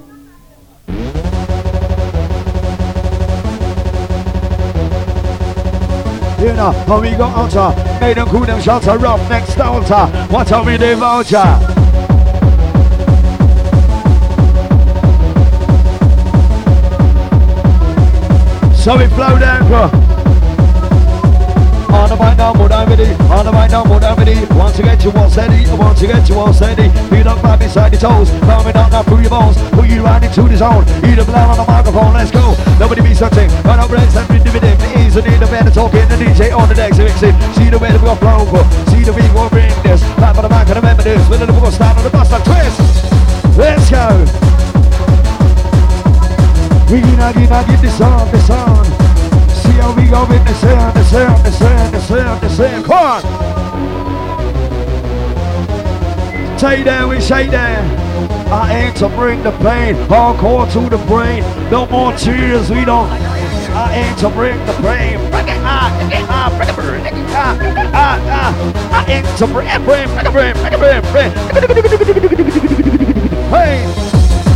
You know, how we go out uh, Made them cool them shots are rough next uh, What are we the voucher? So we flow down. On the mic now, more than ready. On the mic now, more than ready. Once you get you all steady, once you get you all steady. Feet up back beside the toes, coming out now through your bones. Put you right into the zone. Eat a blood on the microphone, let's go. Nobody be searching. Run over and send me dividend. Easy need the better talking. The DJ on the decks, mix it. See the way that we go flow. go. See the way we go bring this. Back for the mic and remember this. With the little start on the bus and twist. Let's go. We gonna get, gonna get this on, this on. See how we go with the sound, the sound, the sound, the sound, the sound. Come on. Take down, we shake down. I aim to bring the pain, hardcore to the brain. No more tears, we don't. I aim to bring the pain. Bring it ah, bring it ah, bring it, bring it ah. I aim to bring it, bring, it, bring, it, bring, bring. Pain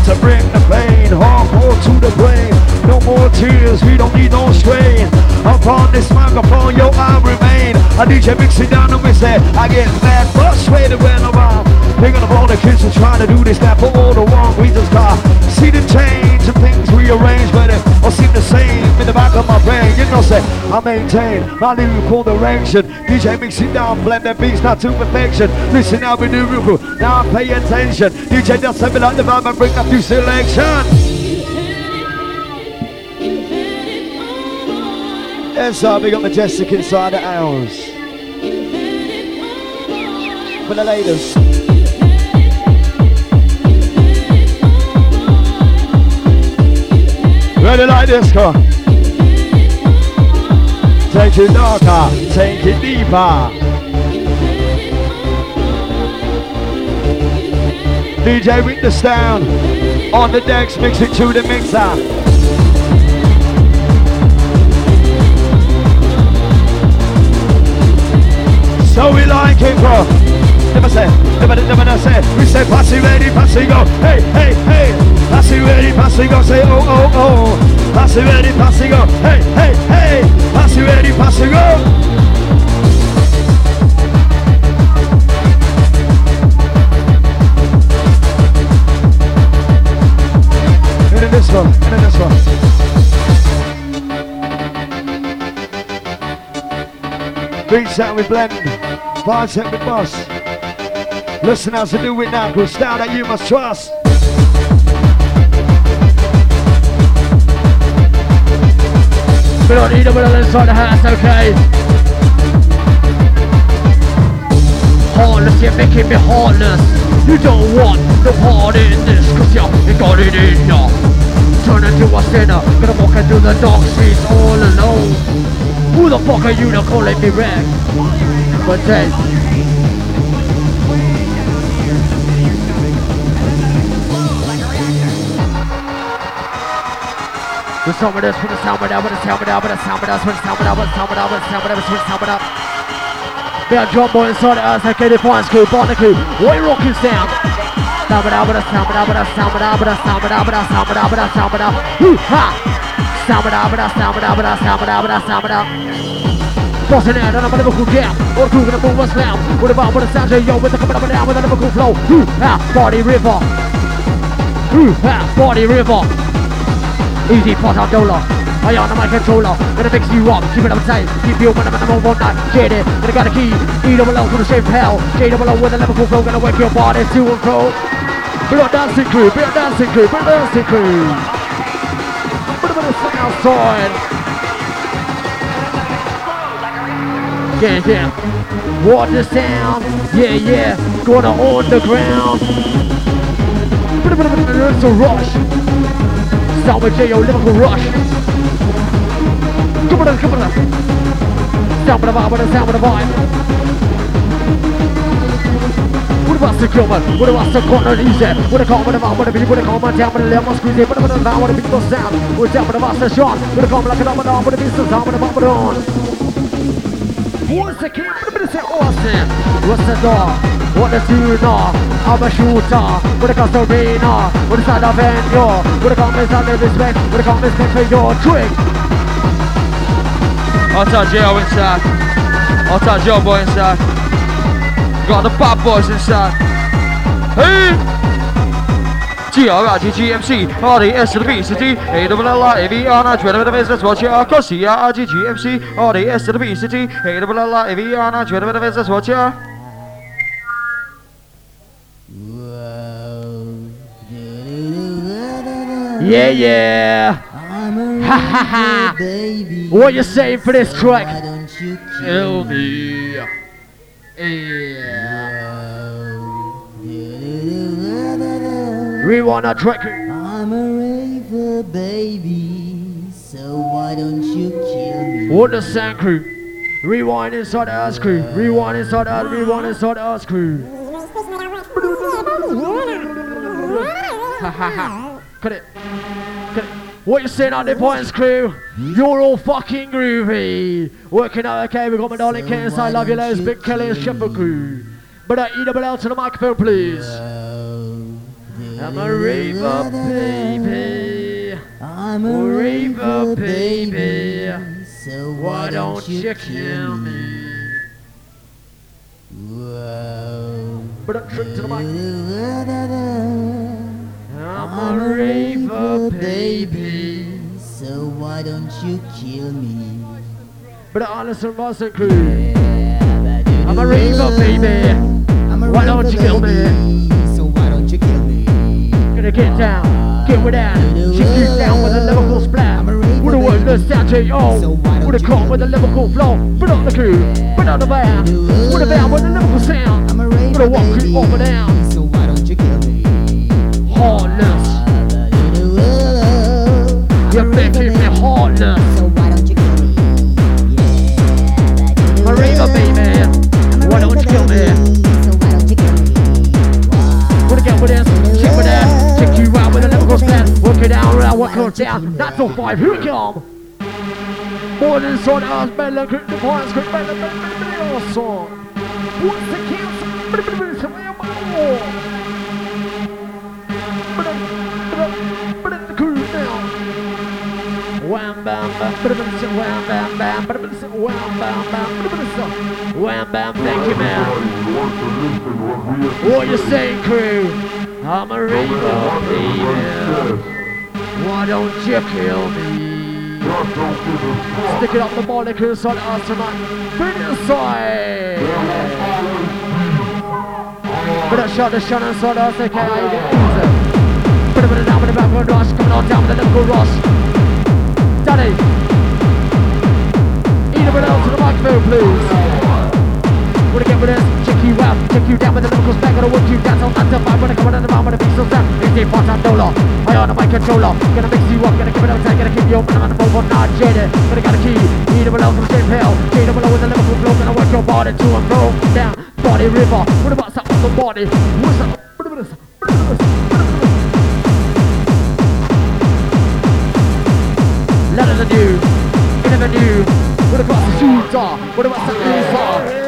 to bring the pain, hardcore to the brain. No more tears, we don't need no strain. I'm upon this microphone, yo, I remain. A DJ mixing down and we say, I get mad, the when around. Thinking of all the kids who trying to do this, that for all the wrong reasons, car. See the change and things rearrange, but it all seem the same in the back of my brain. You know, say, I maintain my lyrical direction. DJ mixing down, blend the beats, not to perfection. Listen we do lyrical, now I pay attention. DJ send me like the vibe and bring a few selection. Yes, sir, we got Majestic inside the house. For the ladies. Ready like this, on. Take it darker, take it deeper. DJ with the on the decks, mix it to the mixer. So we like it, bro. Never say, never, never, never say. We say passy ready, passy go. Hey, hey, hey. Passy ready, passy go. Say oh, oh, oh. Passy ready, passy go. Hey, hey, hey. Passy ready, passy go. And then this one, and this one. Beats out with blend. Bicep with boss. Listen how to do it now, cause style that you must trust. We don't need a little inside the house, okay? Heartless, you're making me heartless. You don't want the part in this, cause you, you got it in ya. Turn into a sinner, gonna walk into the dark streets all alone. Who the fuck are you to calling me wreck? But then The sound of this, put the sound of that, put the sound of that, put the sound of that, put the sound of that, put the sound of that, put the sound of that, put the sound of that. Big drum boy inside us, okay, the fine school, Barnacle, what you rocking sound? Sound of that, put the sound of that, put the sound of that, put the sound of that, put the sound of that, put the sound of hoo ha! Of that, put the sound of that, put the of that, put the sound of that. Bossing out on a Liverpool jam Or crew gonna move us now With a bomb with a sound yo With a coming up and down with a Liverpool flow Ooh, ah, Party River Ooh, ah, Party River Easy pot on dollar I on my controller, gonna fix you up, keep it up tight, keep you open up and I'm on night, jaded, gonna got a key, E double L for the same hell, J double L with a flow, gonna wake your body to and fro. Big up dancing crew, big up dancing crew, big up dancing crew. Bit a yeah, yeah. Water sound, yeah, yeah. Gonna on the ground. It's a rush. With J.O. Liverpool rush. Come on, come on. Sound with the vibe, with the sound with the vibe. What about the coming? What about the corner easy? What a with the vibe, what a beat, what a my town, what a lemon squeeze, what a bit of the a beat, the sound. What's down with the master shot? What a call like a domino, what a beat, the sound, what a bump it on. Once again, say Austin. What's the door? What the tuner? I'm a shooter. What the Castorina? What the side of venue? What the comments and the respect? What the comments for your trick? I'll touch Joe inside. I'll touch Joe boy inside. Got the bad boys inside. Hey! G-R-I-G-G-M-C R-D-S to the B, C, T, A-double-L-I-A-V-R, Twitter, the business, watch your cause C-R-I-G-G-M-C R-D-S to the B, C, T, A-double-L-I-A-V-R, Twitter, the business, watch your Yeah, yeah. Ha ha ha. What you saying for this track? Kill me. Yeah. Rewind track. I'm a raver, baby, so why don't you kill me? What the sound crew? Rewind inside the house crew. Rewind inside the. Rewind inside the house crew. Ha ha ha. Cut it. Cut it. What you saying on the points crew? You're all fucking groovy. Working out okay, we got my darling Ken I love you loads, Big Kelly and Shepherd crew. But I eat a to the microphone, please. I'm a raver, baby. I'm a raver, baby. So why, don't, you kill me? Whoa. But a trick to the mic. I'm a raver, baby. So why don't you kill me? But Alison Russell crew. I'm a raver, baby. I'm Why don't you kill me? Gonna get down, get with that. She keeps down with a Liverpool splat. With a wordless sound J.O. With a call with a Liverpool flow. Put on the crew, put on the band. With a band with a Liverpool sound. With a walk crew up and down. So why don't you kill me? Heartless, you're making me heartless. So why don't you kill me? Yeah, I'm a raver, baby. Why don't you kill me? Check you out with a Liverpool splat. Work it down, around, work it down. Not till five, here we come. More than sort of better, quick the points, quick better, better, better, awesome. What's the kill? Better, better, better, so where am I? Better, better, better, the crew now. Wham bam bam, better, better, wham bam bam, better, better, wham bam bam, better, better, wham bam. Thank you, man. What you saying, crew? I'm a rainbow. Why don't you kill me? Stick it up the monikers on us aside. But a shot, a shot, and sort of say, can I get easy? Put it down with the back of the rush, coming on down with the Liverpool rush. Danny. Either else to the microphone, please. Get with this? Check you out, check you down with the lyrical spec, gonna work you down till 9 to 5 when I come on the bomb with a pixel sound. It's a part-time dollar, I on my controller. Gonna mix you up, gonna give it time, gonna keep you open, I'm on the move, not jaded. Gonna got a key, E double L from the same hell. J double L with the Liverpool flow, gonna work your body to and fro. Down, body river, what about something on the body? What's up? What about this? What about this? Let it do, it never knew. What about the shoots are? What about the ooze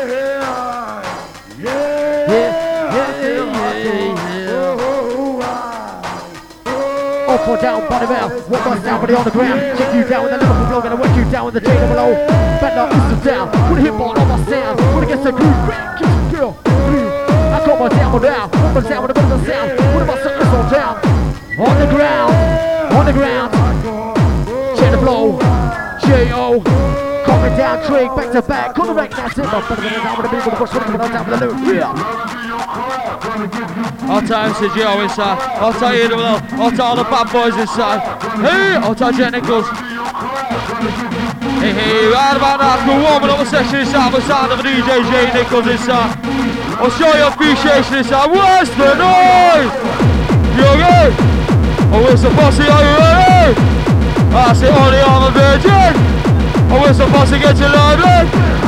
Up or down, body bell. What goes down, body on the ground. Check you down with the Liverpool flow, gonna work you down with the J double O. Better listen down. Put a hip on all my sound. Put against the groove, grand kiss girl. Blue. I got my down, but down. More down with a bit of a sound. About something that's all down? On the ground, on the ground. Check the flow. J.O. Coming down, Trig, back to back. The wreck, that's it. But better than down with the people, push with the down with the loot. Yeah. Time to Joe inside. Time here well. Hot time all the bad boys inside. Hey, hot time Jake Nicholls. Hey, hey, right about that. We're warming up the session inside. We're sound of DJ J Nicholls inside. Uh, I'll show you appreciation inside. What's the noise? You okay? Oh, it's the posse, are you ready? I say only on the virgin. Oh, it's the posse, get you lively.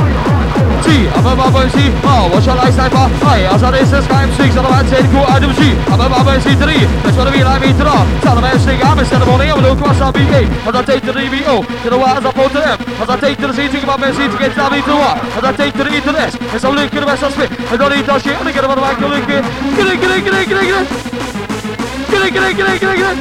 G, I'm a Baba MC, oh, what shall I say for? Hi, as I this time, six on the man said, go out of G. I'm a Baba MC 3, that's what I mean, I mean to know. Tell them I'm sing, I'm instead of only, I'm look across RBA. As I take to the EVO, to the what as I put to them. As I take to the C, think about MC to get down into what? As I take to the E to this, as I'm looking at the best I spit. I don't need that shit, I'm gonna get him on the mic, I'm looking. Get it, get it, get it, get it, get it. Get it, get it, get it, get it, get it.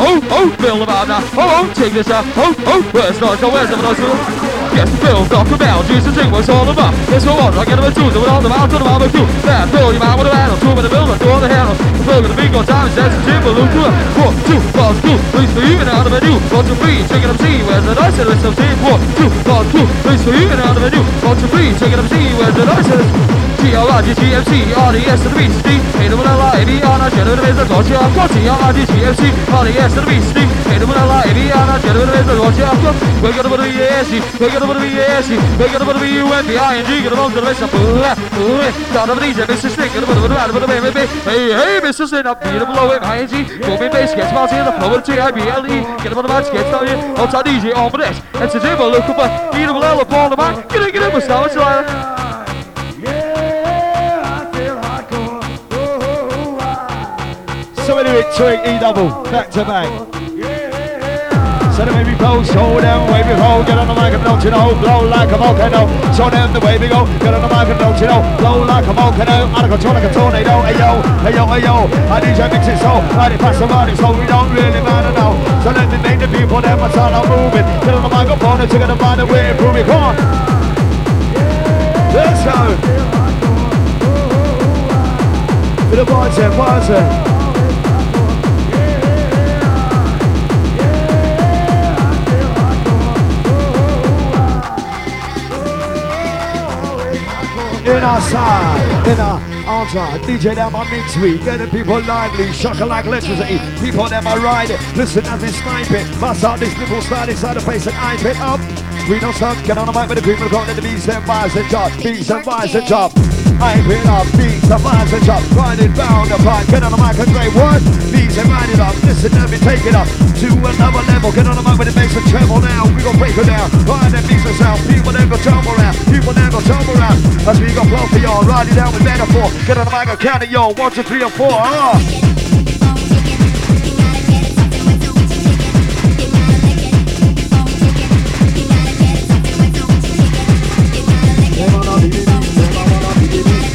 Oh, oh, Bill about that. Oh, oh, take this out. Oh, oh, where's not go? Where's the noise? Yes, Bill, talk about Jesus and drink what's all about. Yes, for one, I get him a two, do it on the mouth, to the barbecue. There, Bill, you man with a handle, two with a bill, two on the handle. Bill, gonna be good time, says the table, look to it. One, two, one, two, please for you and out of a. One, two, three, check it up, see, where's the dice, and it's some team. One, two, one, two, please for you and out of a new. One, two, three, check it up, see, where's the dice, and it's G-R-I-G-G-M-C, R-D-S to the B to D, A-double-L-I-A-B-R, now general is the Dodge, I've got G-R-I-G-G-M-C, R-D-S to the B to D, A-double-L-I-A-B-R, now general is the Dodge, I've got We're gonna put a B-A-S-E, we're gonna put a B-A-S-E, we're gonna put a B-U-N-D-I-N-G, gonna roll to the rest of Boola, down of the DJ, Mr. Gonna put a bit of a bit of a bit Hey, hey, Mr. Stick, up beat below him, I-N-G, booming bass, gets about here, the flow of T-I-B-L-E, get on the match, gets down here, outside DJ, on this, and to do, but look up, B-double-L, upon the man, get it, get it, Mustafa, it's like, So anyway, twig, E double, back to back. So the baby blow, slow down, wavy roll, get on the mic and don't you know, blow like a volcano. So down the way we go, get on the mic and don't you know, blow like a volcano, out of control like a tornado. Hey yo, hey yo, hey yo, I need you mix it so, I pass the body so we don't really matter now. So let me make the people that my sound are moving. Get on the microphone and check out the body, we're improving. Come on. Let's go. For the boys and boys and in our side, in our outside. DJ my mix week, getting people lively, shocking like electricity. People them are riding, listen as they snipe it. Bust out this nipple slide inside the face and I it up. We don't stop, get on the mic with the people going to the beats and vibes and drop, beats and vibes and drop. I been up, beats and vibes and drop, riding round the pipe, get on the mic and great what? Beats and ride it up, listen me take it up to another level. Get on the mic with the bass and treble now. We gon' break it down, ride that beats and sound. People then go jump around, people then go jump around. As we go flow for y'all, ride it down with metaphor. Get on the mic and count it, y'all. One, two, three, and four. Ah.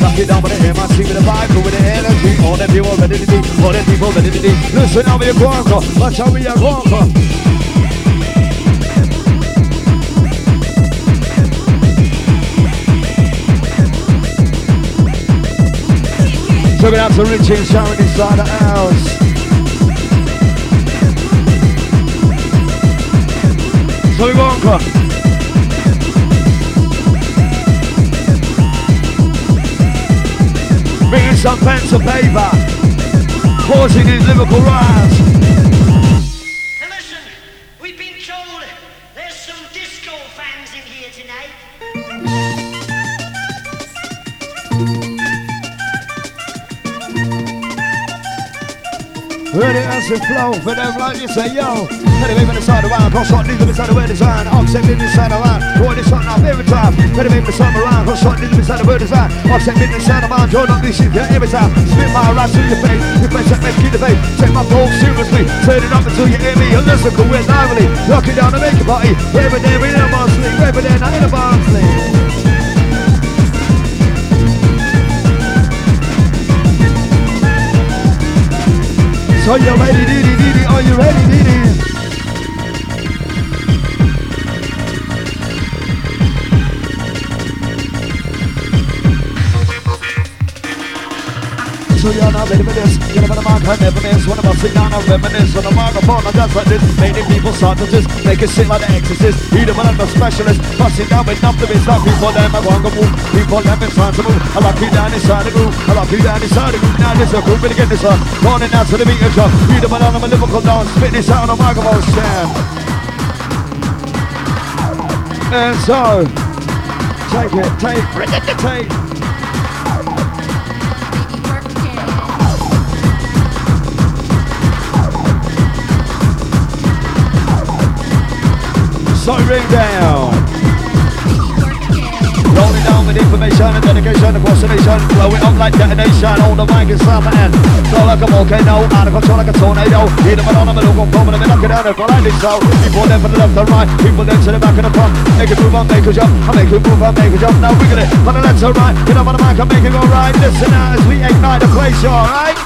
Knock it down for the MIC with the vibe, with the energy. All the people ready to be, all the people ready to be. Listen how we are going, watch how we are going. So we have to Richie and Sharon inside the house. So we go Bringing some pen to paper. Pausing his lyrical rise. Now listen, we've been told there's some disco fans in here tonight. Ready as the flow for them like you say yo Ready wave inside the round, cross shot, leave inside the word design. Offset in inside the line, going this shot now every time. Ready wave the summer around, cross shot, leave inside the word design. Offset in inside the mind, draw up this shit, yeah, every time Spit my rap to your face, you face that make you debate Take my flow seriously, turn it up until you hear me. And listen, cause we're lively, lock it down and make a party Every day we in a sleep, every day night in a sleep So you ready, dee dee dee dee? Are you ready, dee Ready this. Get on I never miss. When I'm sit down, I reminisce on the microphone. I just like this. Making people start to just make it sit like the exorcist. Either one of the specialist. Busting down with nothing. It's like people them I want to move. People them in time to move. I lock you down inside the groove. I lock you down inside the groove. Now this is a group. Really get this up. Going out to the and drop. Either one of them a lyrical dance. Spit this out on the microphone stand. And so, take it, take, it, take. So ring down. Rolling down with information and dedication the nation. Blowing up like detonation. All the mic is slapping and flow like a volcano. Out of control like a tornado. Hit them on middle, go from and knock it down fly like this. So people then from the left and right. People then to the back and the front. Make it move on, make a jump. I make it move on, make a jump. Now wiggle it from the left to right. Get up on the mic and make it go right. Listen now as we ignite the place, alright?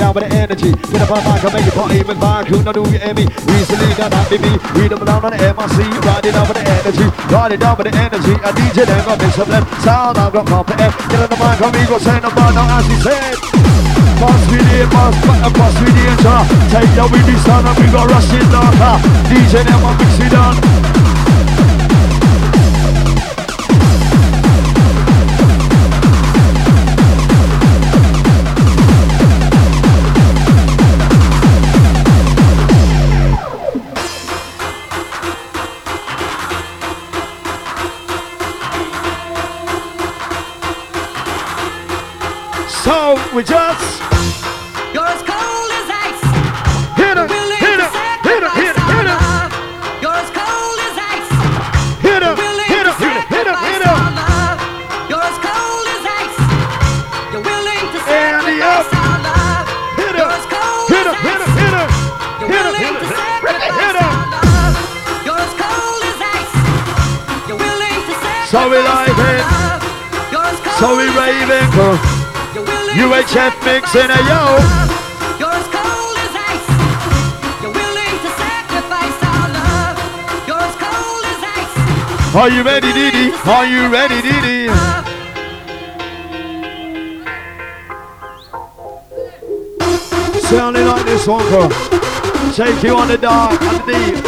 Down with the energy. Get up on the mic and make it party with vibe crew. Now do you hear me? Recently done that, baby. Read them down on the MRC. Ride it down with the energy. Ride it down with the energy. A DJ then got up them. Sound I've got confident. Get on the mic and we go send the bar now as he said. Boss with the but boss with the enter. Take your with the sound and we go rush it darker. DJ them a mix it on. So we just You're as cold as ice. hit it, Willing hit it, hit it, hit it, sacrifice hit our. You're as cold as ice. hit it, Willing hit it, hit it, hit it, sacrifice hit it. our love. You're as cold as ice. You're willing to And the up. sacrifice our love. Hit You're it, as cold hit it, hit it, ice. hit it. You're willing hit to sacrifice our love. You're as cold as ice. You're willing to sacrifice So we like our it. love. So we raving, UHF mixing a yo. You're as cold as ice. You're willing to sacrifice our love. You're as cold as ice. Are you ready, Didi? Are you ready, Didi? Sounding like this one, girl. Take you on the dark and the deep.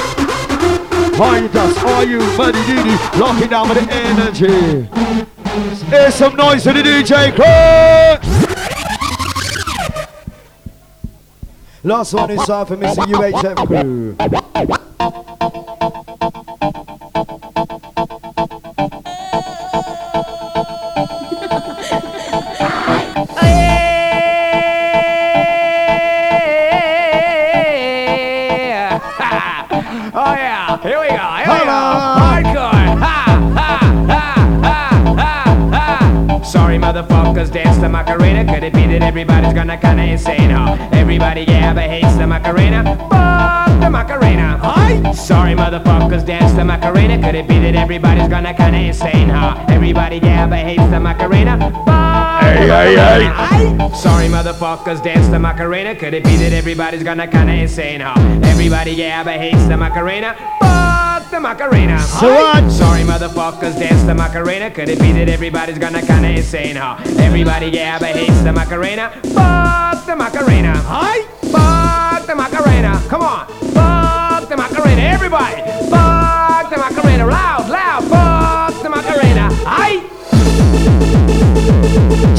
You just, are you ready, Didi? Lock it down with the energy. Here's some noise to the DJ crew. Last one is time for Mr. UHF crew. Macarena. Fuck the Macarena. Hi. Sorry, motherfuckers, dance the Macarena. Could it be that everybody's gonna kinda insane, huh? Everybody, yeah, but hates the Macarena. Fuck Hey, the hey, hey. Macarena. Aye. Sorry, motherfuckers, dance the Macarena. Could it be that everybody's gonna kinda insane, huh? Everybody, yeah, but hates the Macarena. Fuck the Macarena. So what? Sorry, motherfuckers, dance the Macarena. Could it be that everybody's gonna kinda insane, huh? Everybody, yeah, but hates the Macarena. Fuck the Macarena. Hi. Come on. Fuck the Macarena. Everybody. Fuck the Macarena. Loud, loud. Fuck the Macarena.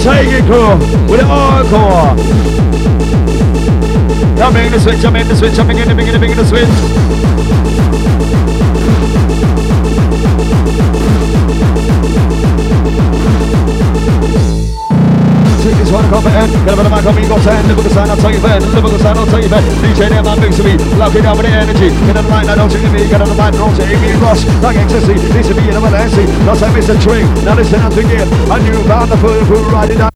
Take it, crew, with the hardcore. I'm in the switch, I'm in the switch, I'm in the in the in the switch. Take this one, come in, get up on the mic, amigo, stand, live with the sign, I'll tell you bed, live with the sign, I'll tell you bed. DJ there, man, mix to me, lock it down with the energy. Get on the mic, now don't you me, get on the mic, don't you me, rush, like ecstasy, needs to be in a Valency, lost like Mr. Tree. Now listen, as we get a new bound, the fool, who ride it down.